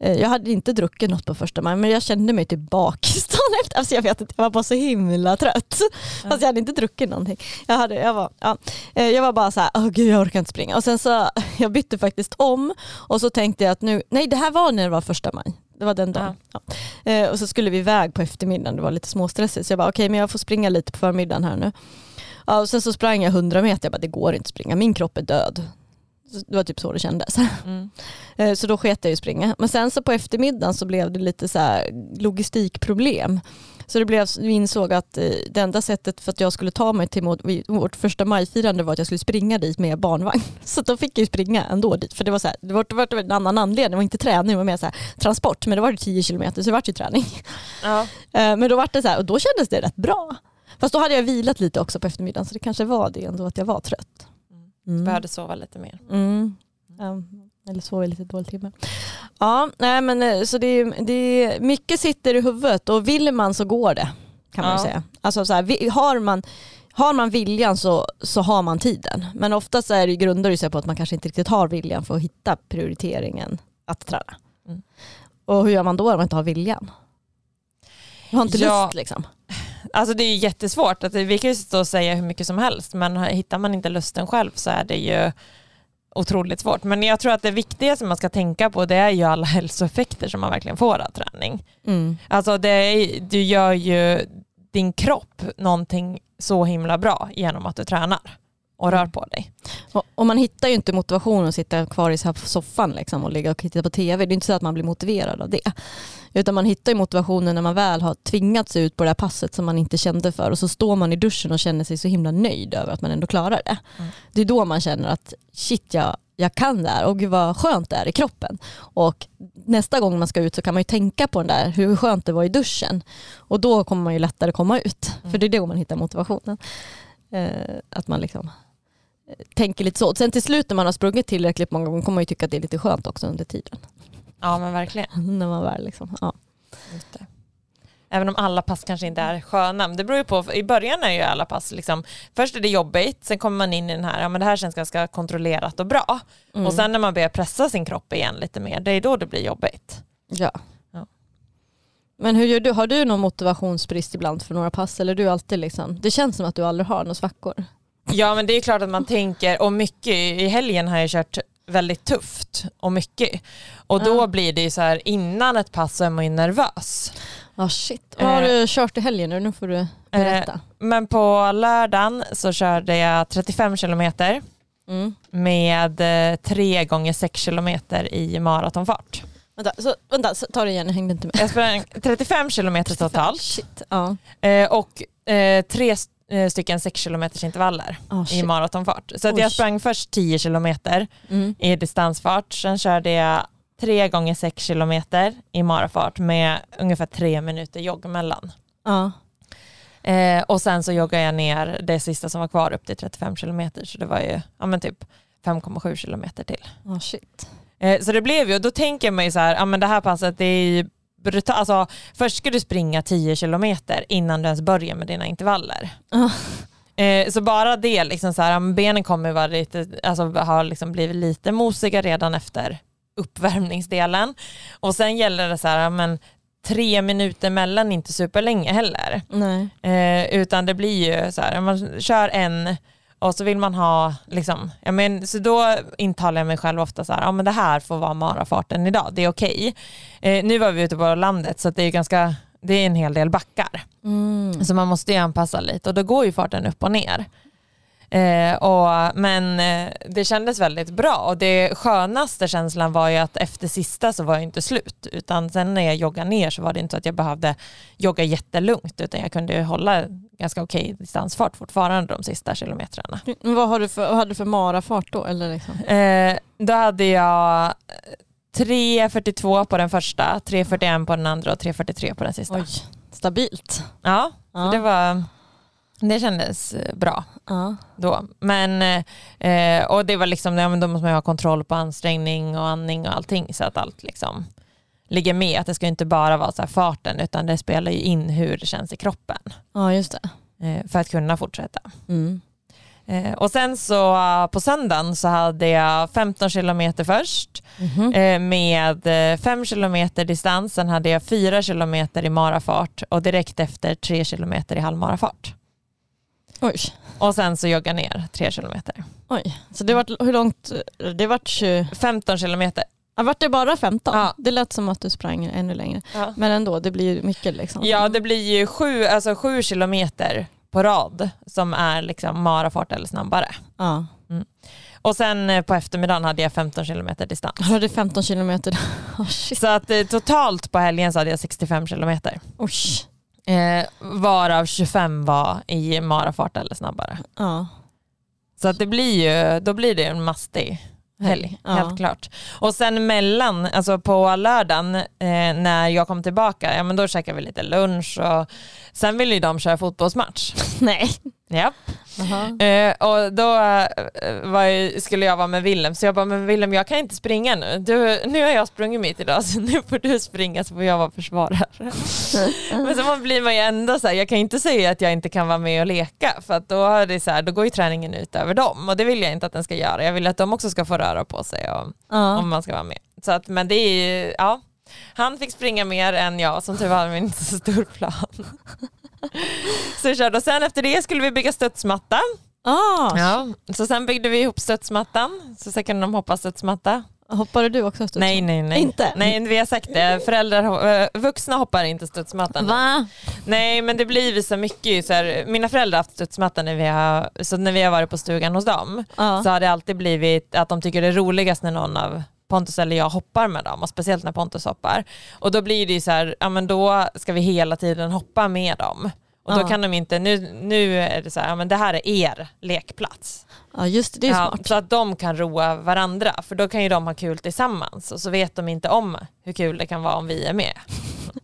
Eh, jag hade inte druckit något på första maj men jag kände mig typ bakis [laughs] dagen efter. Alltså jag vet inte, jag var bara så himla trött. Mm. Fast jag hade inte druckit någonting. Jag, hade, jag, var, ja, eh, jag var bara så här, oh, gud jag orkar inte springa. Och sen så, [laughs] jag bytte faktiskt om och så tänkte jag att nu, nej det här var när det var första maj. Det var den dagen. Ja. Ja. Eh, och så skulle vi iväg på eftermiddagen, det var lite småstressigt. Så jag bara okej okay, men jag får springa lite på förmiddagen här nu. Ja, och sen så sprang jag 100 meter, jag bara det går inte att springa, min kropp är död. Det var typ så det kändes. Mm. [laughs] Eh, så då sket jag i springa. Men sen så på eftermiddagen så blev det lite så logistikproblem. Så det blev, vi insåg att eh, det enda sättet för att jag skulle ta mig till vårt första majfirande var att jag skulle springa dit med barnvagn. [laughs] Så då fick jag ju springa ändå dit. För det var, så här, det var, det var en annan anledning, det var inte träning, det var mer så här, transport. Men det var det 10 kilometer så det var ju träning. Ja. [laughs] Eh, men då var det så här, och då kändes det rätt bra. Fast då hade jag vilat lite också på eftermiddagen så det kanske var det ändå att jag var trött. Mm. Behövde sova lite mer. Mm. Ja, eller sova lite dålig timme. Ja, nej, men, eh, så det är, det är, mycket sitter i huvudet och vill man så går det. Kan man ja. säga. Alltså, så här, har, man, har man viljan så, så har man tiden. Men oftast är det grundar det sig på att man kanske inte riktigt har viljan för att hitta prioriteringen att träna. Mm. Och hur gör man då om man inte har viljan? Man har inte ja. lust liksom. Alltså det är jättesvårt. Att vi kan ju stå och säga hur mycket som helst men hittar man inte lusten själv så är det ju otroligt svårt. Men jag tror att det viktigaste man ska tänka på det är ju alla hälsoeffekter som man verkligen får av träning. Mm. Alltså det du gör ju din kropp någonting så himla bra genom att du tränar och rör på dig. Och, och, man hittar ju inte motivation att sitta kvar i soffan liksom och ligga och titta på tv. Det är inte så att man blir motiverad av det. Utan man hittar ju motivationen när man väl har tvingats ut på det här passet som man inte kände för och så står man i duschen och känner sig så himla nöjd över att man ändå klarar det. Mm. Det är då man känner att shit jag, jag kan det här och gud vad skönt det är i kroppen. Och nästa gång man ska ut så kan man ju tänka på den där hur skönt det var i duschen. Och då kommer man ju lättare komma ut. Mm. För det är då man hittar motivationen. Eh, att man liksom tänker lite så. Sen till slut när man har sprungit tillräckligt många gånger kommer man ju tycka att det är lite skönt också under tiden. Ja men verkligen. [laughs] när man väl liksom, ja. Även om alla pass kanske inte är sköna. Men det beror ju på, i början är ju alla pass liksom, först är det jobbigt, sen kommer man in i den här, ja men det här känns ganska kontrollerat och bra. Mm. Och sen när man börjar pressa sin kropp igen lite mer, det är då det blir jobbigt. Ja. ja. Men hur gör du? Har du någon motivationsbrist ibland för några pass eller du alltid liksom, det känns som att du aldrig har några svackor? Ja men det är klart att man tänker, och mycket i helgen har jag kört väldigt tufft och mycket. Och då ja. blir det ju så här innan ett pass så är man ju nervös. Ja oh shit. Vad har du eh, kört i helgen nu? Nu får du berätta. Eh, men på lördagen så körde jag 35 kilometer mm. med eh, 3 gånger 6 kilometer i maratonfart. Vänta, så, vänta så, ta det igen, jag hängde inte med. Jag sprang 35 kilometer totalt. Shit, ja. Eh, och eh, tre Eh, stycken 6 km intervaller oh, i maratonfart. Så att jag sprang först 10 km mm. i distansfart, sen körde jag 3 gånger 6 km i marafart med ungefär 3 minuter jogg emellan. Uh. Eh, och sen så joggade jag ner det sista som var kvar upp till 35 km så det var ju ja, men typ 5,7 km till. Oh, shit. Eh, så det blev ju, och då tänker man ju så här, ja men det här passet det är ju brutal, alltså, först ska du springa 10 kilometer innan du ens börjar med dina intervaller. Uh. Eh, så bara det, liksom så här, benen kommer vara lite, alltså, har liksom blivit lite mosiga redan efter uppvärmningsdelen. Och sen gäller det så här, men tre minuter mellan inte superlänge heller. Eh, utan det blir ju så här, man kör en Och så vill man ha, liksom, ja men, så då intalar jag mig själv ofta så här, ja men det här får vara marafarten idag, det är okej. Eh, nu var vi ute på landet så det är ganska, det är en hel del backar. Mm. Så man måste ju anpassa lite och då går ju farten upp och ner. Eh, och, men eh, det kändes väldigt bra och det skönaste känslan var ju att efter sista så var jag inte slut utan sen när jag joggade ner så var det inte så att jag behövde jogga jättelugnt utan jag kunde hålla ganska okej distansfart fortfarande de sista kilometrarna. Men Vad har du för, vad hade du för marafart då? Eller liksom? Eh, då hade jag 3.42 på den första, 3.41 på den andra och 3.43 på den sista. Oj, stabilt. Ja, Ja. Det, var, det kändes eh, bra. Ja. då. Men, eh, och det var liksom, ja, men då måste man ju ha kontroll på ansträngning och andning och allting så att allt liksom ligger med. Att det ska inte bara vara så här farten utan det spelar ju in hur det känns i kroppen ja, just det. eh, för att kunna fortsätta. Mm. Eh, och sen så eh, på söndagen så hade jag 15 kilometer först Mhm. eh, med 5 kilometer distans. Sen hade jag 4 kilometer i marafart och direkt efter 3 kilometer i halvmarafart. Oj. Och sen så jogga ner 3 kilometer. Oj. Så det vart, hur långt? Det vart 20. 15 kilometer. Ja, vart det bara 15? Ja. Det lät som att du sprang ännu längre. Ja. Men ändå, det blir ju mycket liksom. Ja, det blir ju sju, alltså sju kilometer på rad som är liksom marafart eller snabbare. Ja. Och sen eh, på eftermiddagen hade jag 15 kilometer distans. Jag hade 15 kilometer. [laughs] Oh. Så att eh, totalt på helgen så hade jag 65 kilometer. Oj. Eh, varav 25 var i marafart eller snabbare. Ja. Så att det blir ju, då blir det en mastig helg, Ja. helt klart. Och sen mellan, alltså på lördagen eh, när jag kom tillbaka, ja men då käkade vi lite lunch och sen ville ju de köra fotbollsmatch. [laughs] Nej. Japp. Jaha. Eh, och då eh, skulle jag vara med Willem, så jag bara, men Willem jag kan inte springa nu. Du, nu har jag sprungit mitt idag [laughs] så nu får du springa så får jag vara försvarare. [laughs] men så blir man ju ändå så här, jag kan inte säga att jag inte kan vara med och leka för då, är det så här, då går ju träningen ut över dem och det vill jag inte att den ska göra. Jag vill att de också ska få röra på sig och, Ja. om man ska vara med. Så att, men det är ju, ja. Han fick springa mer än jag, som tur var vi inte så stor plan. [laughs] Så vi körde och sen efter det skulle vi bygga studsmatta. Ah, Ja, så sen byggde vi ihop studsmattan, så sen kunde de hoppa studsmatta. Hoppade du också studsmatta? Nej, nej, nej. Inte? Nej, vi har sagt det. Föräldrar, eh, vuxna hoppar inte studsmattan. Va? Nej, men det blir ju så mycket. Så här, mina föräldrar har haft studsmatta när vi har, så när vi har varit på stugan hos dem. Ja. Så har det alltid blivit att de tycker det är roligast när någon av Pontus eller jag hoppar med dem och speciellt när Pontus hoppar. Och då blir det ju så här, ja men då ska vi hela tiden hoppa med dem. Och då Ja. kan de inte, nu, nu är det så här, ja men det här är er lekplats. ja, just det. Det är Ja, smart. så att de kan roa varandra, för då kan ju de ha kul tillsammans och så vet de inte om hur kul det kan vara om vi är med.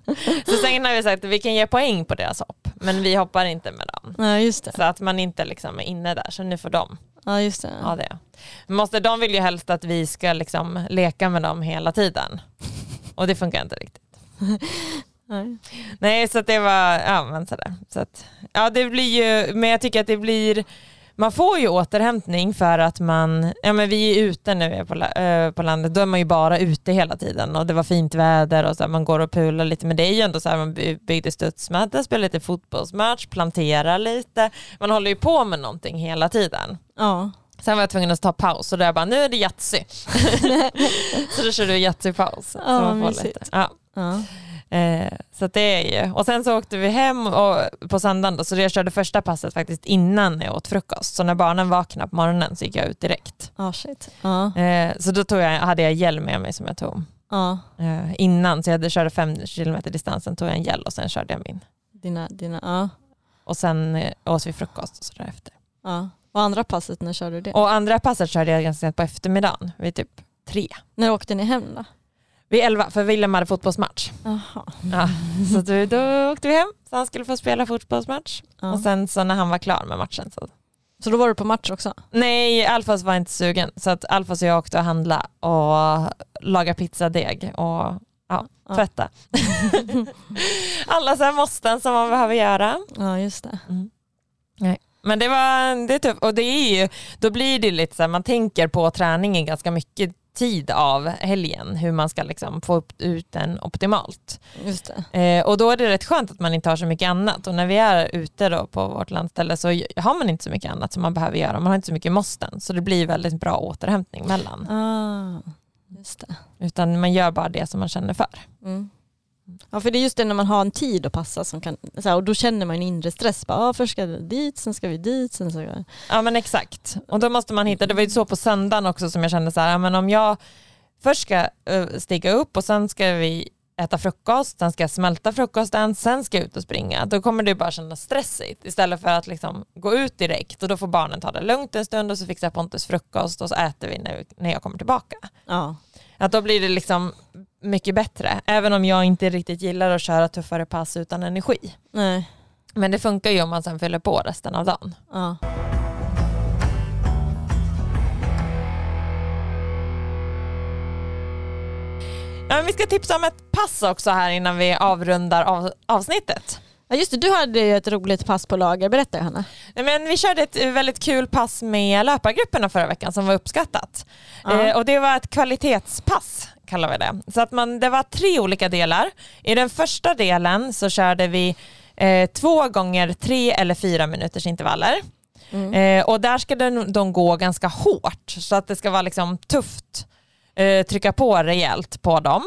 [laughs] så sen har vi sagt att vi kan ge poäng på deras hopp, men vi hoppar inte med dem. Ja, just det. Så att man inte liksom är inne där, så nu får de Ja, just det. ha det. Måste, de vill ju helst att vi ska liksom leka med dem hela tiden. [laughs] Och det funkar inte riktigt. Nej. Nej, så att det var, ja men sådär. Så att, ja det blir ju, men jag tycker att det blir, man får ju återhämtning för att man, ja men vi är ute när vi är på, la- eh, på landet, då är man ju bara ute hela tiden och det var fint väder och så här, man går och pular lite, men det är ju ändå så här, man by- byggde studsmatta, spelade lite fotbollsmatch, planterar lite, man håller ju på med någonting hela tiden. Ja. Sen var jag tvungen att ta paus och då jag bara, nu är det Yatzy. [laughs] så då körde vi Yatzy-paus. så Ja, man får lite. Ja. Ja. Eh, så det är ju, och sen så åkte vi hem och, på söndagen då, så jag körde första passet faktiskt innan jag åt frukost. Så när barnen vaknade på morgonen så gick jag ut direkt. Ah, shit. Ja. Eh, så då tog jag, hade jag gel med mig som jag tog Ja. eh, innan. Så jag hade körde fem kilometer distans, sen tog jag en gel och sen körde jag min. Dina, dina, ja. Och sen eh, åt vi frukost och så därefter. ja. Och andra passet, när körde du det? Och andra passet körde jag ganska sent på eftermiddagen, vid typ tre. När åkte ni hem då? Vid elva, för Willem hade fotbollsmatch. Ja, så då, då åkte vi hem, så han skulle få spela fotbollsmatch. Ja. Och sen så när han var klar med matchen så Så då var du på match också? Nej, Alfas var inte sugen. Så att Alfas och jag åkte och handla och laga pizzadeg och ja, tvätta. [laughs] Alla så här måsten som man behöver göra. Ja, just det. Men det var det är tufft och det är ju, då blir det lite så här, man tänker på träningen ganska mycket tid av helgen, hur man ska liksom få upp, ut den optimalt. Eh, och då är det rätt skönt att man inte har så mycket annat. Och när vi är ute då på vårt landställe så har man inte så mycket annat som man behöver göra. Man har inte så mycket måsten. Så det blir väldigt bra återhämtning mellan. Ah. Utan man gör bara det som man känner för. Mm. Ja för det är just det när man har en tid att passa som kan, så här, och då känner man en inre stress. Bara, ah, först ska vi dit, sen ska vi dit, sen ska vi... Ja men exakt. Och då måste man hitta, det var ju så på söndagen också som jag kände så här, ja, men om jag först ska uh, stiga upp och sen ska vi äta frukost, sen ska jag smälta frukosten, sen ska jag ut och springa. Då kommer det bara kännas stressigt istället för att liksom gå ut direkt och då får barnen ta det lugnt en stund och så fixar Pontus frukost och så äter vi när, när jag kommer tillbaka. Ja. Att då blir det liksom mycket bättre, även om jag inte riktigt gillar att köra tuffare pass utan energi. Nej. Men det funkar ju om man sen fyller på resten av dagen. Ja. Ja, men vi ska tipsa om ett pass också här innan vi avrundar av, avsnittet. ja just det, du hade ju ett roligt pass på lager. Berätta Johanna. Nej, Men vi körde ett väldigt kul pass med löpargrupperna förra veckan som var uppskattat. Ja. Eh, och det var ett kvalitetspass kallar vi det. Så att man, det var tre olika delar. I den första delen så körde vi eh, två gånger tre eller fyra minuters intervaller. Mm. Eh, och där ska de, de gå ganska hårt så att det ska vara liksom tufft. Eh, trycka på rejält på dem.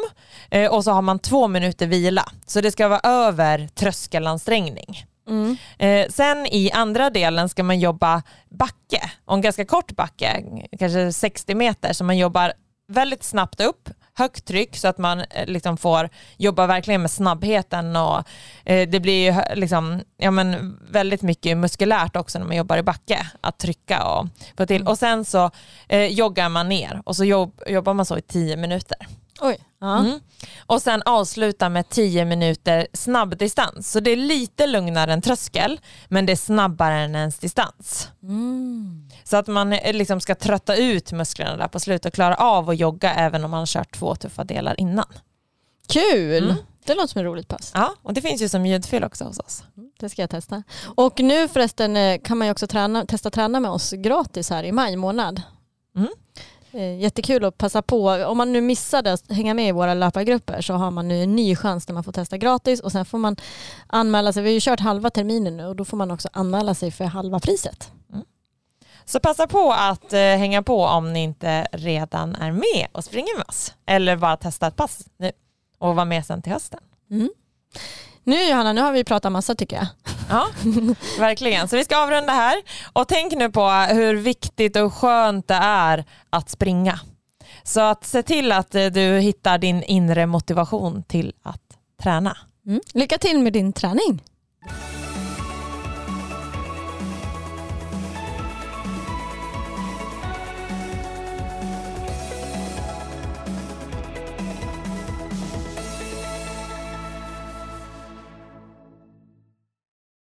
Eh, och så har man två minuter vila. Så det ska vara över tröskelansträngning. Mm. Eh, sen i andra delen ska man jobba backe, och en ganska kort backe, kanske 60 meter, så man jobbar väldigt snabbt upp, högt tryck så att man eh, liksom får jobba verkligen med snabbheten och eh, det blir ju liksom, ja, men väldigt mycket muskulärt också när man jobbar i backe, att trycka och få till. Och sen så eh, joggar man ner och så jobb, jobbar man så i 10 minuter. Oj. Ja. Mm. Och sen avsluta med 10 minuter snabbdistans. Så det är lite lugnare än tröskel, men det är snabbare än ens distans. Mm. Så att man eh, liksom ska trötta ut musklerna där på slutet och klara av att jogga även om man har kört två tuffa delar innan. Kul. Mm. Det låter som ett roligt pass. Ja, och det finns ju som ljudfil också hos oss. Det ska jag testa. Och nu förresten eh, kan man ju också träna, testa träna med oss gratis här i maj månad. Mm. Eh, Jättekul att passa på. Om man nu missade att hänga med i våra löpargrupper så har man nu en ny chans där man får testa gratis och sen får man anmäla sig. Vi har ju kört halva terminen nu och då får man också anmäla sig för halva priset. Så passa på att eh, hänga på om ni inte redan är med och springer med oss. Eller bara testa ett pass nu och vara med sen till hösten. Mm. Nu Johanna, nu har vi pratat massa tycker jag. Ja, [laughs] verkligen. Så vi ska avrunda här. Och tänk nu på hur viktigt och skönt det är att springa. Så att se till att eh, du hittar din inre motivation till att träna. Mm. Lycka till med din träning.